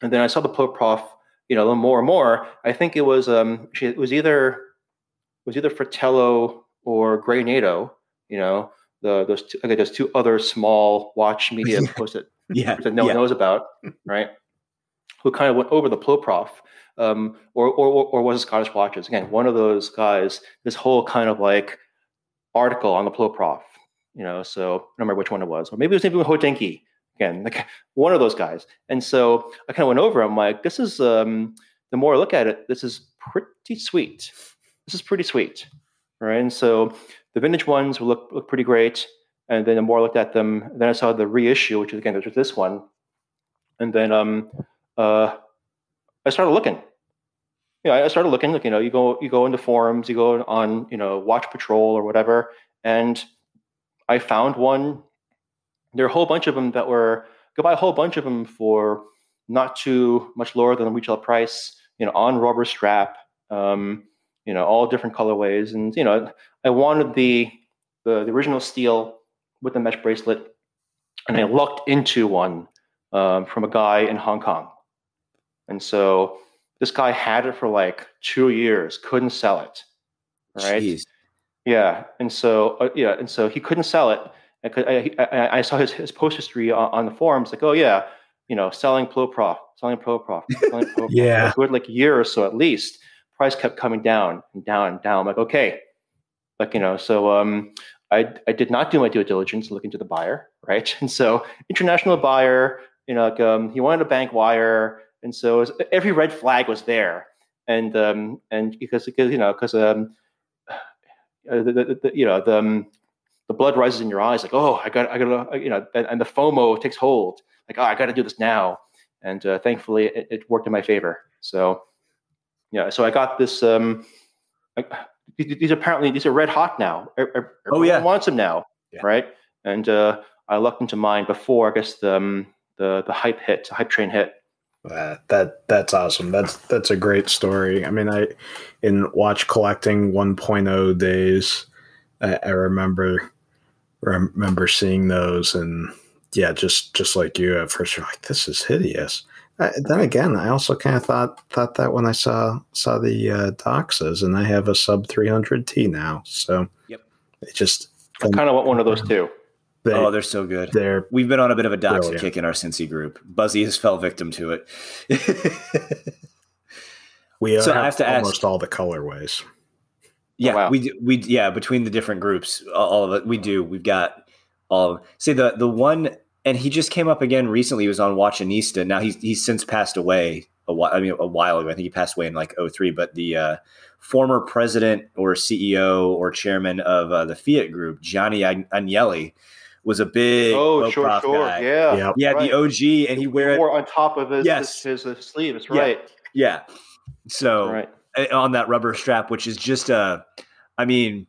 And then i saw the Ploprof you know a little more and more. I think it was um it was either it was either fratello or grey nato you know the those two, okay, there's two other small watch media posts that, yeah, that no yeah. one knows about, right? Who kind of went over the Ploprof, um, or, or or was it Scottish Watches? Again, one of those guys. This whole kind of like article on the Ploprof, you know. So I don't remember which one it was, or maybe it was even Hodinkee again, like one of those guys. And so I kind of went over. I'm like, this is um, the more I look at it, this is pretty sweet. This is pretty sweet, right? And so the vintage ones look look pretty great. And then the more I looked at them, then I saw the reissue, which is again, which was this one. And then um, uh, I started looking. Yeah, I started looking. Like you know, you go you go into forums, you go on you know Watch Patrol or whatever, and I found one. There are a whole bunch of them that were go buy a whole bunch of them for not too much lower than the retail price. You know, on rubber strap. Um, you know, all different colorways, and you know, I wanted the the, the original steel with the mesh bracelet, and I lucked into one um, from a guy in Hong Kong, and so this guy had it for like two years, couldn't sell it. Right. Jeez. Yeah. And so, uh, yeah. And so he couldn't sell it. I, I, I saw his, his post history on, on, the forums like, oh, yeah, you know, selling Ploprof, selling Ploprof, selling yeah. For like a year or so at least. Price kept coming down and down and down. I'm like, okay. Like, you know, so um, I, I did not do my due diligence looking to the buyer. Right. And so, international buyer, you know, like, um, he wanted a bank wire and so was, every red flag was there, and um, and because because you know because um, uh, the, the, the, you know the um, the blood rises in your eyes like oh I got I got to you know and, and, the FOMO takes hold like oh I got to do this now, and uh, thankfully it, it, worked in my favor. So yeah, so I got this. Um, I, these apparently these are red hot now. Everyone oh yeah, wants them now, yeah. right? And uh, I lucked into mine before I guess the um, the the hype hit, the hype train hit. Uh, that that's awesome. That's that's a great story. I mean, I in watch collecting 1.0 days, I, I remember remember seeing those, and yeah, just just like you at first, you're like, this is hideous. Uh, then again, I also kind of thought thought that when I saw saw the uh, Doxas, and I have a sub 300 T now, so yep, it just I kind of want one of those too. They, oh, they're so good. They're We've been on a bit of a doxa kick in our Cincy group. Buzzy has fell victim to it. we so have, I have to almost ask, all the colorways. Yeah, oh, wow. we do, we yeah between the different groups, all of it we do. We've got all of say the the one, and he just came up again recently. He was on Watchonista. Now he's he's since passed away a while. I mean, a while ago. I think he passed away in like 03, But the uh, former president or CEO or chairman of uh, the Fiat Group, Gianni Agnelli was a big oh sure sure guy. yeah yep. yeah right. the OG and he wear it on top of his yes. his, his, his sleeves right yeah, yeah. so right. Eh, on that rubber strap which is just a I mean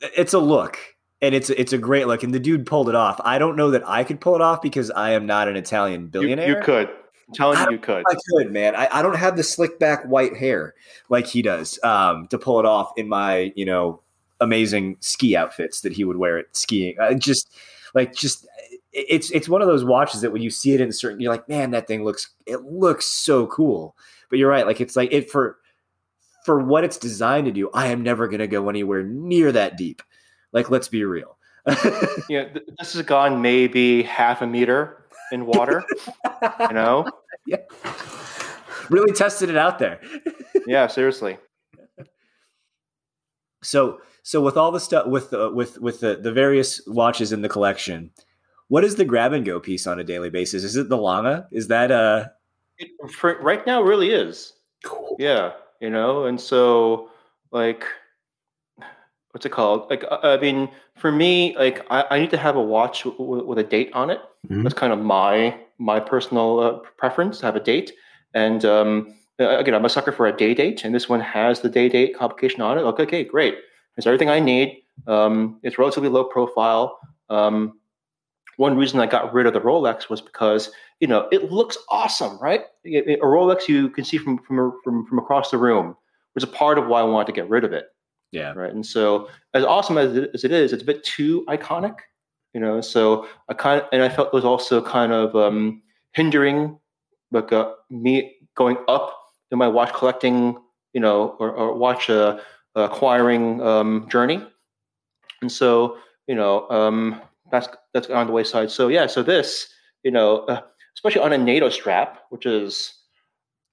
it's a look and it's it's a great look and the dude pulled it off I don't know that I could pull it off because I am not an Italian billionaire you, you could I'm telling you, you could. I could, man. I, I don't have the slick back white hair like he does um, to pull it off in my, you know, amazing ski outfits that he would wear at skiing. Uh, just like just it's it's one of those watches that when you see it in certain you're like, man, that thing looks it looks so cool. But you're right, like it's like it for for what it's designed to do, I am never going to go anywhere near that deep. Like let's be real. yeah, th- this has gone maybe half a meter in water, you know? Yeah. Really tested it out there. yeah, seriously. So so with all the stuff with uh, with with the, the various watches in the collection, what is the grab and go piece on a daily basis? Is it the Lange? Is that uh it, for, right now really is. Cool. Yeah, you know, and so like what's it called? Like uh, I mean, for me, like I, I need to have a watch w- with a date on it. Mm-hmm. That's kind of my my personal uh, preference to have a date. And um, again, I'm a sucker for a day date, and this one has the day date complication on it. Okay, okay, great. It's everything I need. Um, it's relatively low profile. Um, one reason I got rid of the Rolex was because you know it looks awesome, right? A Rolex you can see from from from, from across the room was a part of why I wanted to get rid of it. Yeah. Right. And so, as awesome as it, as it is, it's a bit too iconic. You know, so I kind of, and I felt it was also kind of um, hindering, like uh, me going up in my watch collecting, you know, or, or watch uh, acquiring um, journey. And so, you know, um, that's that's on the wayside. So yeah, so this, you know, uh, especially on a NATO strap, which is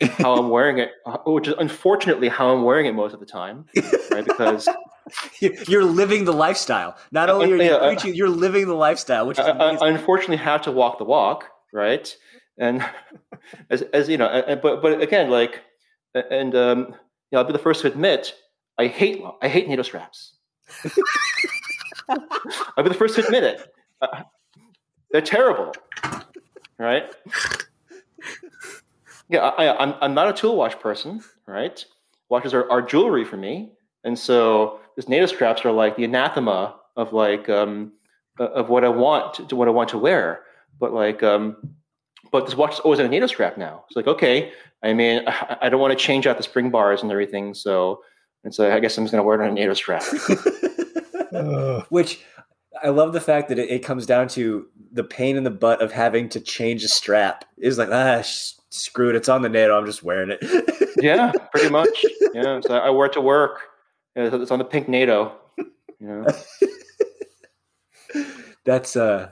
how I'm wearing it, uh, which is unfortunately how I'm wearing it most of the time, right? Because you're living the lifestyle. Not uh, only are you yeah, uh, preaching, you're living the lifestyle. Which uh, I, I, unfortunately have to walk the walk, right? And as, as you know, but but again, like, and um, you know, I'll be the first to admit I hate I hate NATO straps. I'll be the first to admit it. Uh, they're terrible, right? Yeah, I, I'm I'm not a tool watch person, right? Watches are, are jewelry for me, and so these NATO straps are like the anathema of like um, of what I want to what I want to wear. But like, um, but this watch is always in a NATO strap now. It's like okay, I mean, I, I don't want to change out the spring bars and everything, so and so I guess I'm just going to wear it on a NATO strap. Which I love the fact that it, it, comes down to the pain in the butt of having to change a strap. Is like ah, sh- screw it, it's on the NATO. I'm just wearing it. yeah, pretty much. Yeah, so I wear it to work. It's on the pink NATO. Know. That's uh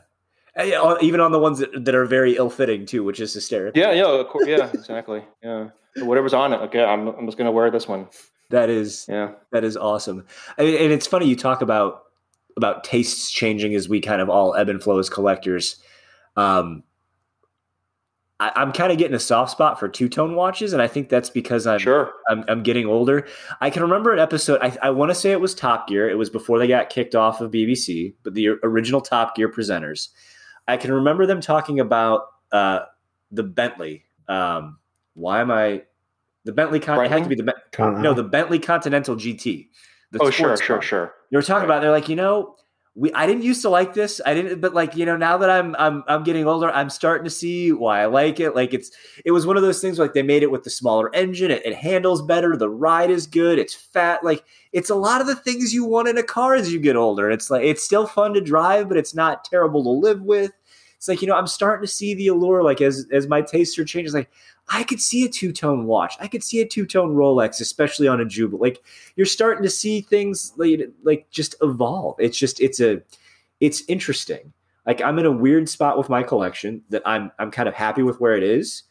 even on the ones that, that are very ill-fitting too, which is hysterical. Yeah, yeah, course, yeah, exactly. Yeah, whatever's on it. Okay, I'm, I'm just gonna wear this one. That is yeah, that is awesome. I mean, and it's funny you talk about about tastes changing as we kind of all ebb and flow as collectors. Um, I, am kind of getting a soft spot for two tone watches, and I think that's because I'm sure I'm, I'm getting older. I can remember an episode. I, I want to say it was Top Gear. It was before they got kicked off of BBC, but the original Top Gear presenters. I can remember them talking about uh, the Bentley. Um, why am I? The Bentley Con- it had to be the no the Bentley Continental GT. oh sure, sure, sure. They were talking right. about. They're like, you know, we I didn't used to like this. I didn't, but like you know, now that I'm I'm I'm getting older, I'm starting to see why I like it. Like it's it was one of those things like they made it with the smaller engine. It, it handles better. The ride is good. It's fat. Like it's a lot of the things you want in a car as you get older. It's like it's still fun to drive, but it's not terrible to live with. It's like you know, I'm starting to see the allure. Like as as my tastes are changing, like I could see a two tone watch. I could see a two tone Rolex, especially on a Jubilee. Like you're starting to see things like like just evolve. It's just it's a it's interesting. Like I'm in a weird spot with my collection that I'm I'm kind of happy with where it is,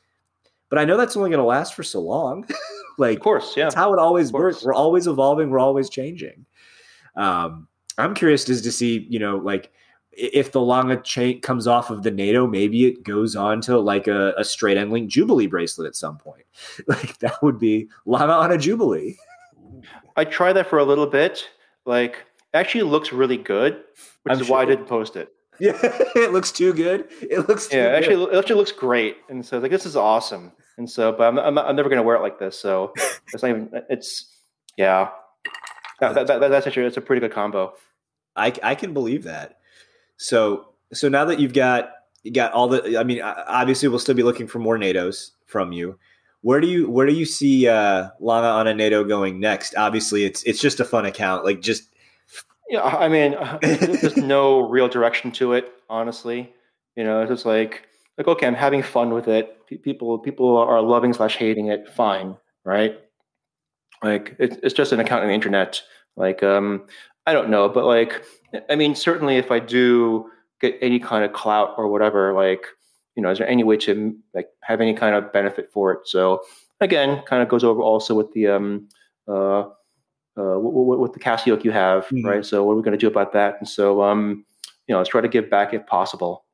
but I know that's only going to last for so long. like of course, yeah, that's how it always works. We're always evolving. We're always changing. Um, I'm curious just to see you know like if the Lange chain comes off of the NATO, maybe it goes on to like a, a straight end link Jubilee bracelet at some point. Like that would be Lange on a Jubilee. I tried that for a little bit. Like, actually looks really good, which I'm is sure. why I didn't post it. Yeah, it looks too good. It looks yeah. Good. Actually, it actually looks great, and so like this is awesome. And so, but I'm I'm, I'm never going to wear it like this. So it's not even. It's yeah. That, that, that, that's actually it's a pretty good combo. I I can believe that. So so now that you've got you got all the, I mean, obviously we'll still be looking for more NATOs from you. Where do you where do you see uh, Lange on a NATO going next? Obviously, it's it's just a fun account. Like just yeah, I mean, there's no real direction to it. Honestly, you know, it's just like like okay, I'm having fun with it. People people are loving slash hating it. Fine, right? Like it's it's just an account on the internet. Like um, I don't know, but like I mean, certainly if I do get any kind of clout or whatever, like, you know, is there any way to like have any kind of benefit for it? So again, kind of goes over also with the um uh uh with the Casio you have, mm-hmm. right? So what are we going to do about that? And so um you know, let's try to give back if possible.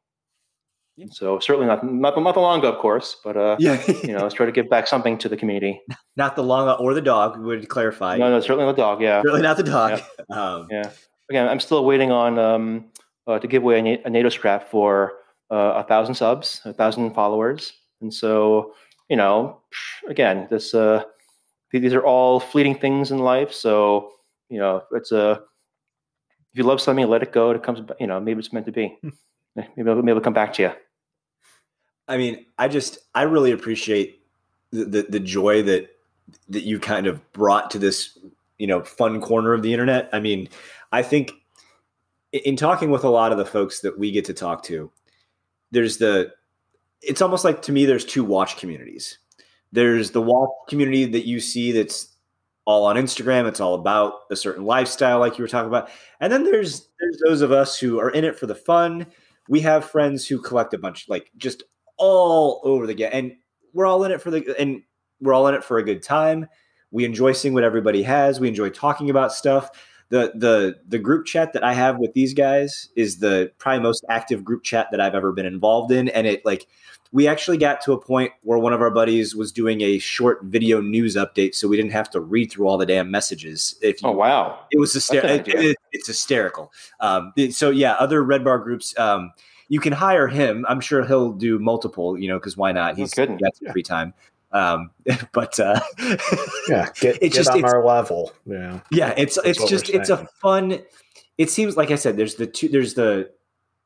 Yeah. So certainly not not not the Lange, of course, but uh, yeah, you know, let's try to give back something to the community. Not the Lange or the dog. We would clarify. No, no, certainly not the dog. Yeah, certainly not the dog. Yeah. Um, yeah again, I'm still waiting on um, uh, to give away a, NATO strap for uh, a thousand subs, a thousand followers, and so you know, again, this uh, these are all fleeting things in life. So you know, it's a if you love something, let it go. It comes, you know, maybe it's meant to be. Hmm. maybe it'll come back to you. I mean, I just I really appreciate the, the, the joy that that you kind of brought to this you know fun corner of the internet. I mean, I think in talking with a lot of the folks that we get to talk to, there's the it's almost like to me there's two watch communities. There's the watch community that you see that's all on Instagram. It's all about a certain lifestyle, like you were talking about. And then there's there's those of us who are in it for the fun. We have friends who collect a bunch, like just all over the game, and we're all in it for the and we're all in it for a good time. We enjoy seeing what everybody has. We enjoy talking about stuff the the the group chat that I have with these guys is the probably most active group chat that I've ever been involved in, and it like we actually got to a point where one of our buddies was doing a short video news update, so we didn't have to read through all the damn messages. If you, oh wow, it was hysterical. It, it, it's hysterical. Um, so yeah, other Red Bar groups. Um, you can hire him. I'm sure he'll do multiple. You know, because why not? He's got some free time. Um, but uh, yeah, get, it's get just on our level. Yeah, yeah. It's That's it's just it's a fun. It seems like I said. There's the two. There's the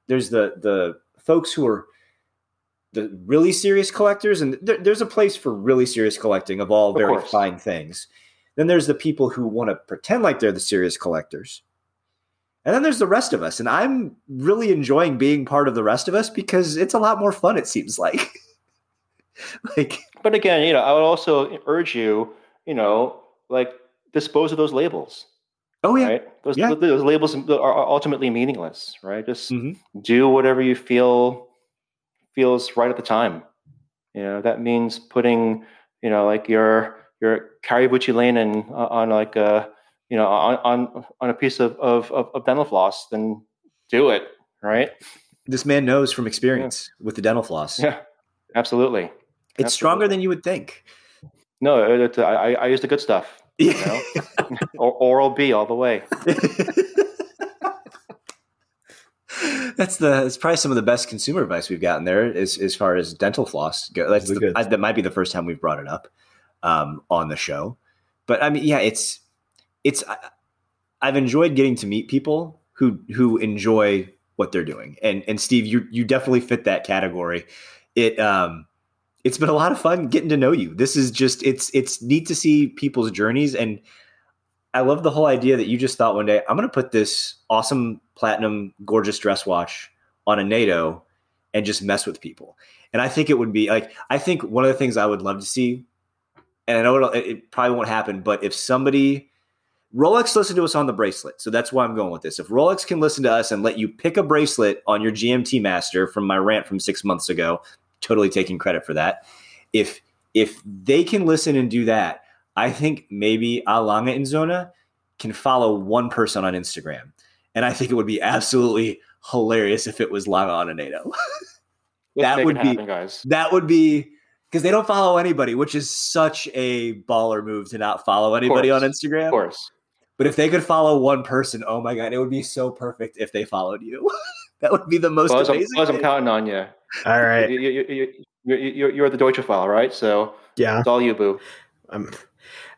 there's the the folks who are the really serious collectors, and there, there's a place for really serious collecting of all of very course. fine things. Then there's the people who want to pretend like they're the serious collectors. And then there's the rest of us. And I'm really enjoying being part of the rest of us because it's a lot more fun, it seems like. like but again, you know, I would also urge you, you know, like dispose of those labels. Oh yeah, right? those yeah. those labels are ultimately meaningless, right? Just mm-hmm. do whatever you feel feels right at the time. You know, that means putting, you know, like your your Kari Voutilainen uh, on like a, you know, on on on a piece of of, of dental floss, then do it, right? This man knows from experience yeah. with the dental floss. Yeah, absolutely. It's stronger than you would think. No, it, I, I use the good stuff. You know? or, oral B all the way. that's the that's probably some of the best consumer advice we've gotten there as as far as dental floss go. That's the, I, that might be the first time we've brought it up um, on the show. But I mean, yeah, it's it's I, I've enjoyed getting to meet people who who enjoy what they're doing, and and Steve, you you definitely fit that category. It um it's been a lot of fun getting to know you. This is just it's it's neat to see people's journeys and I love the whole idea that you just thought one day, I'm going to put this awesome platinum gorgeous dress watch on a NATO and just mess with people. And I think it would be like I think one of the things I would love to see and I know it, it probably won't happen, but if somebody Rolex listened to us on the bracelet. So that's why I'm going with this. If Rolex can listen to us and let you pick a bracelet on your GMT master from my rant from 6 months ago totally taking credit for that. If if they can listen and do that, I think maybe A. Lange und Söhne can follow one person on Instagram. And I think it would be absolutely hilarious if it was Lange on a NATO. that would be happen, guys. That would be because they don't follow anybody, which is such a baller move to not follow anybody on Instagram. Of course. But if they could follow one person, oh my god, it would be so perfect if they followed you. that would be the most Buzz, amazing. Buzz, I'm counting on you. All right. You, you, you, you're the Deutsche file, right? So yeah, it's all you, boo. Um,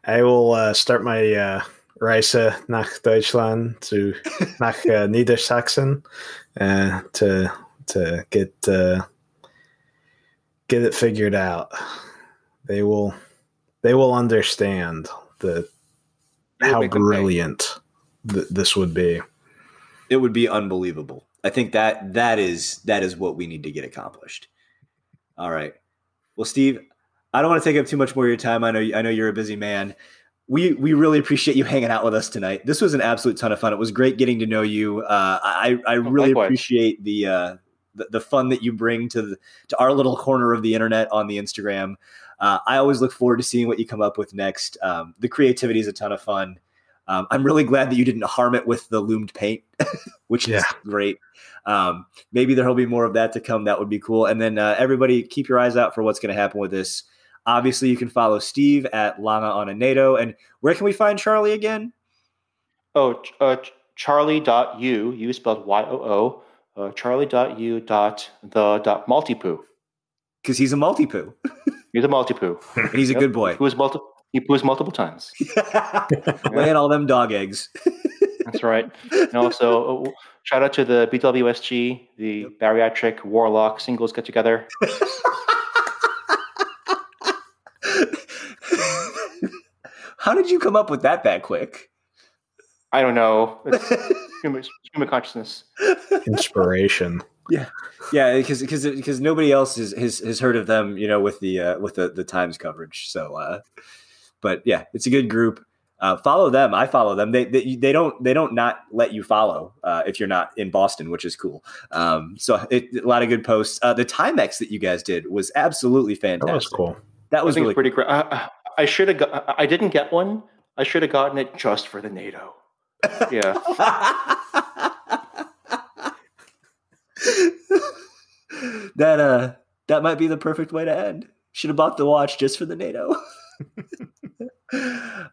I will uh, start my uh, Reise nach Deutschland to nach uh, Niedersachsen uh, to to get uh, get it figured out. They will they will understand the how brilliant th- this would be. It would be unbelievable. I think that that is that is what we need to get accomplished. All right. Well, Steve, I don't want to take up too much more of your time. I know I know you're a busy man. We we really appreciate you hanging out with us tonight. This was an absolute ton of fun. It was great getting to know you. Uh, I I really Likewise. appreciate the, uh, the, the fun that you bring to the, to our little corner of the internet on the Instagram. Uh, I always look forward to seeing what you come up with next. Um, the creativity is a ton of fun. Um, I'm really glad that you didn't harm it with the loomed paint, which yeah. is great. Um, maybe there'll be more of that to come. That would be cool. And then uh, everybody, keep your eyes out for what's going to happen with this. Obviously, you can follow Steve at Lange on a NATO. And where can we find Charlie again? Oh, uh, charlie.u, you spelled Y O O, uh, charlie.u dot the dot multipoo. Because he's a multipoo. he's a multipoo. and he's a yep. good boy. Who is multiple? He poos multiple times. Laying all them dog eggs. That's right. And also, uh, shout out to the BWSG, the yep. bariatric warlock singles get together. How did you come up with that that quick? I don't know. It's human, human consciousness. Inspiration. Yeah, yeah, because because because nobody else has, has has heard of them, you know, with the uh, with the the Times coverage. So, uh, but yeah, it's a good group. Uh, follow them. I follow them. They, they, they don't they don't not let you follow uh, if you're not in Boston, which is cool. Um, so it, a lot of good posts. Uh, the Timex that you guys did was absolutely fantastic. That was cool. That was really pretty cool. great. I, should have. I didn't get one. I should have gotten it just for the NATO. Yeah. that uh that might be the perfect way to end. Should have bought the watch just for the NATO.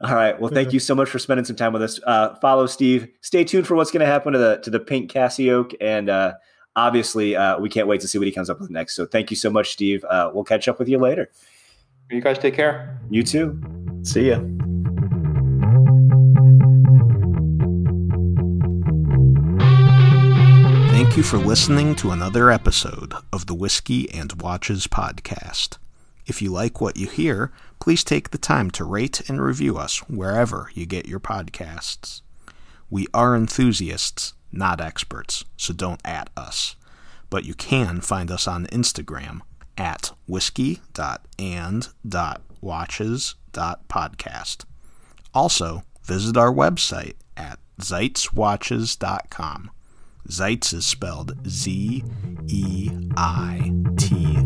All right. Well, thank you so much for spending some time with us. Uh, follow Steve. Stay tuned for what's going to happen to the to the pink Casio, and uh, obviously, uh, we can't wait to see what he comes up with next. So, thank you so much, Steve. Uh, we'll catch up with you later. You guys take care. You too. See ya. Thank you for listening to another episode of the Whiskey and Watches podcast. If you like what you hear, please take the time to rate and review us wherever you get your podcasts. We are enthusiasts, not experts, so don't at us. But you can find us on Instagram at whiskey.and.watches.podcast. Also, visit our website at zeitzwatches.com. Zeitz is spelled Z E I T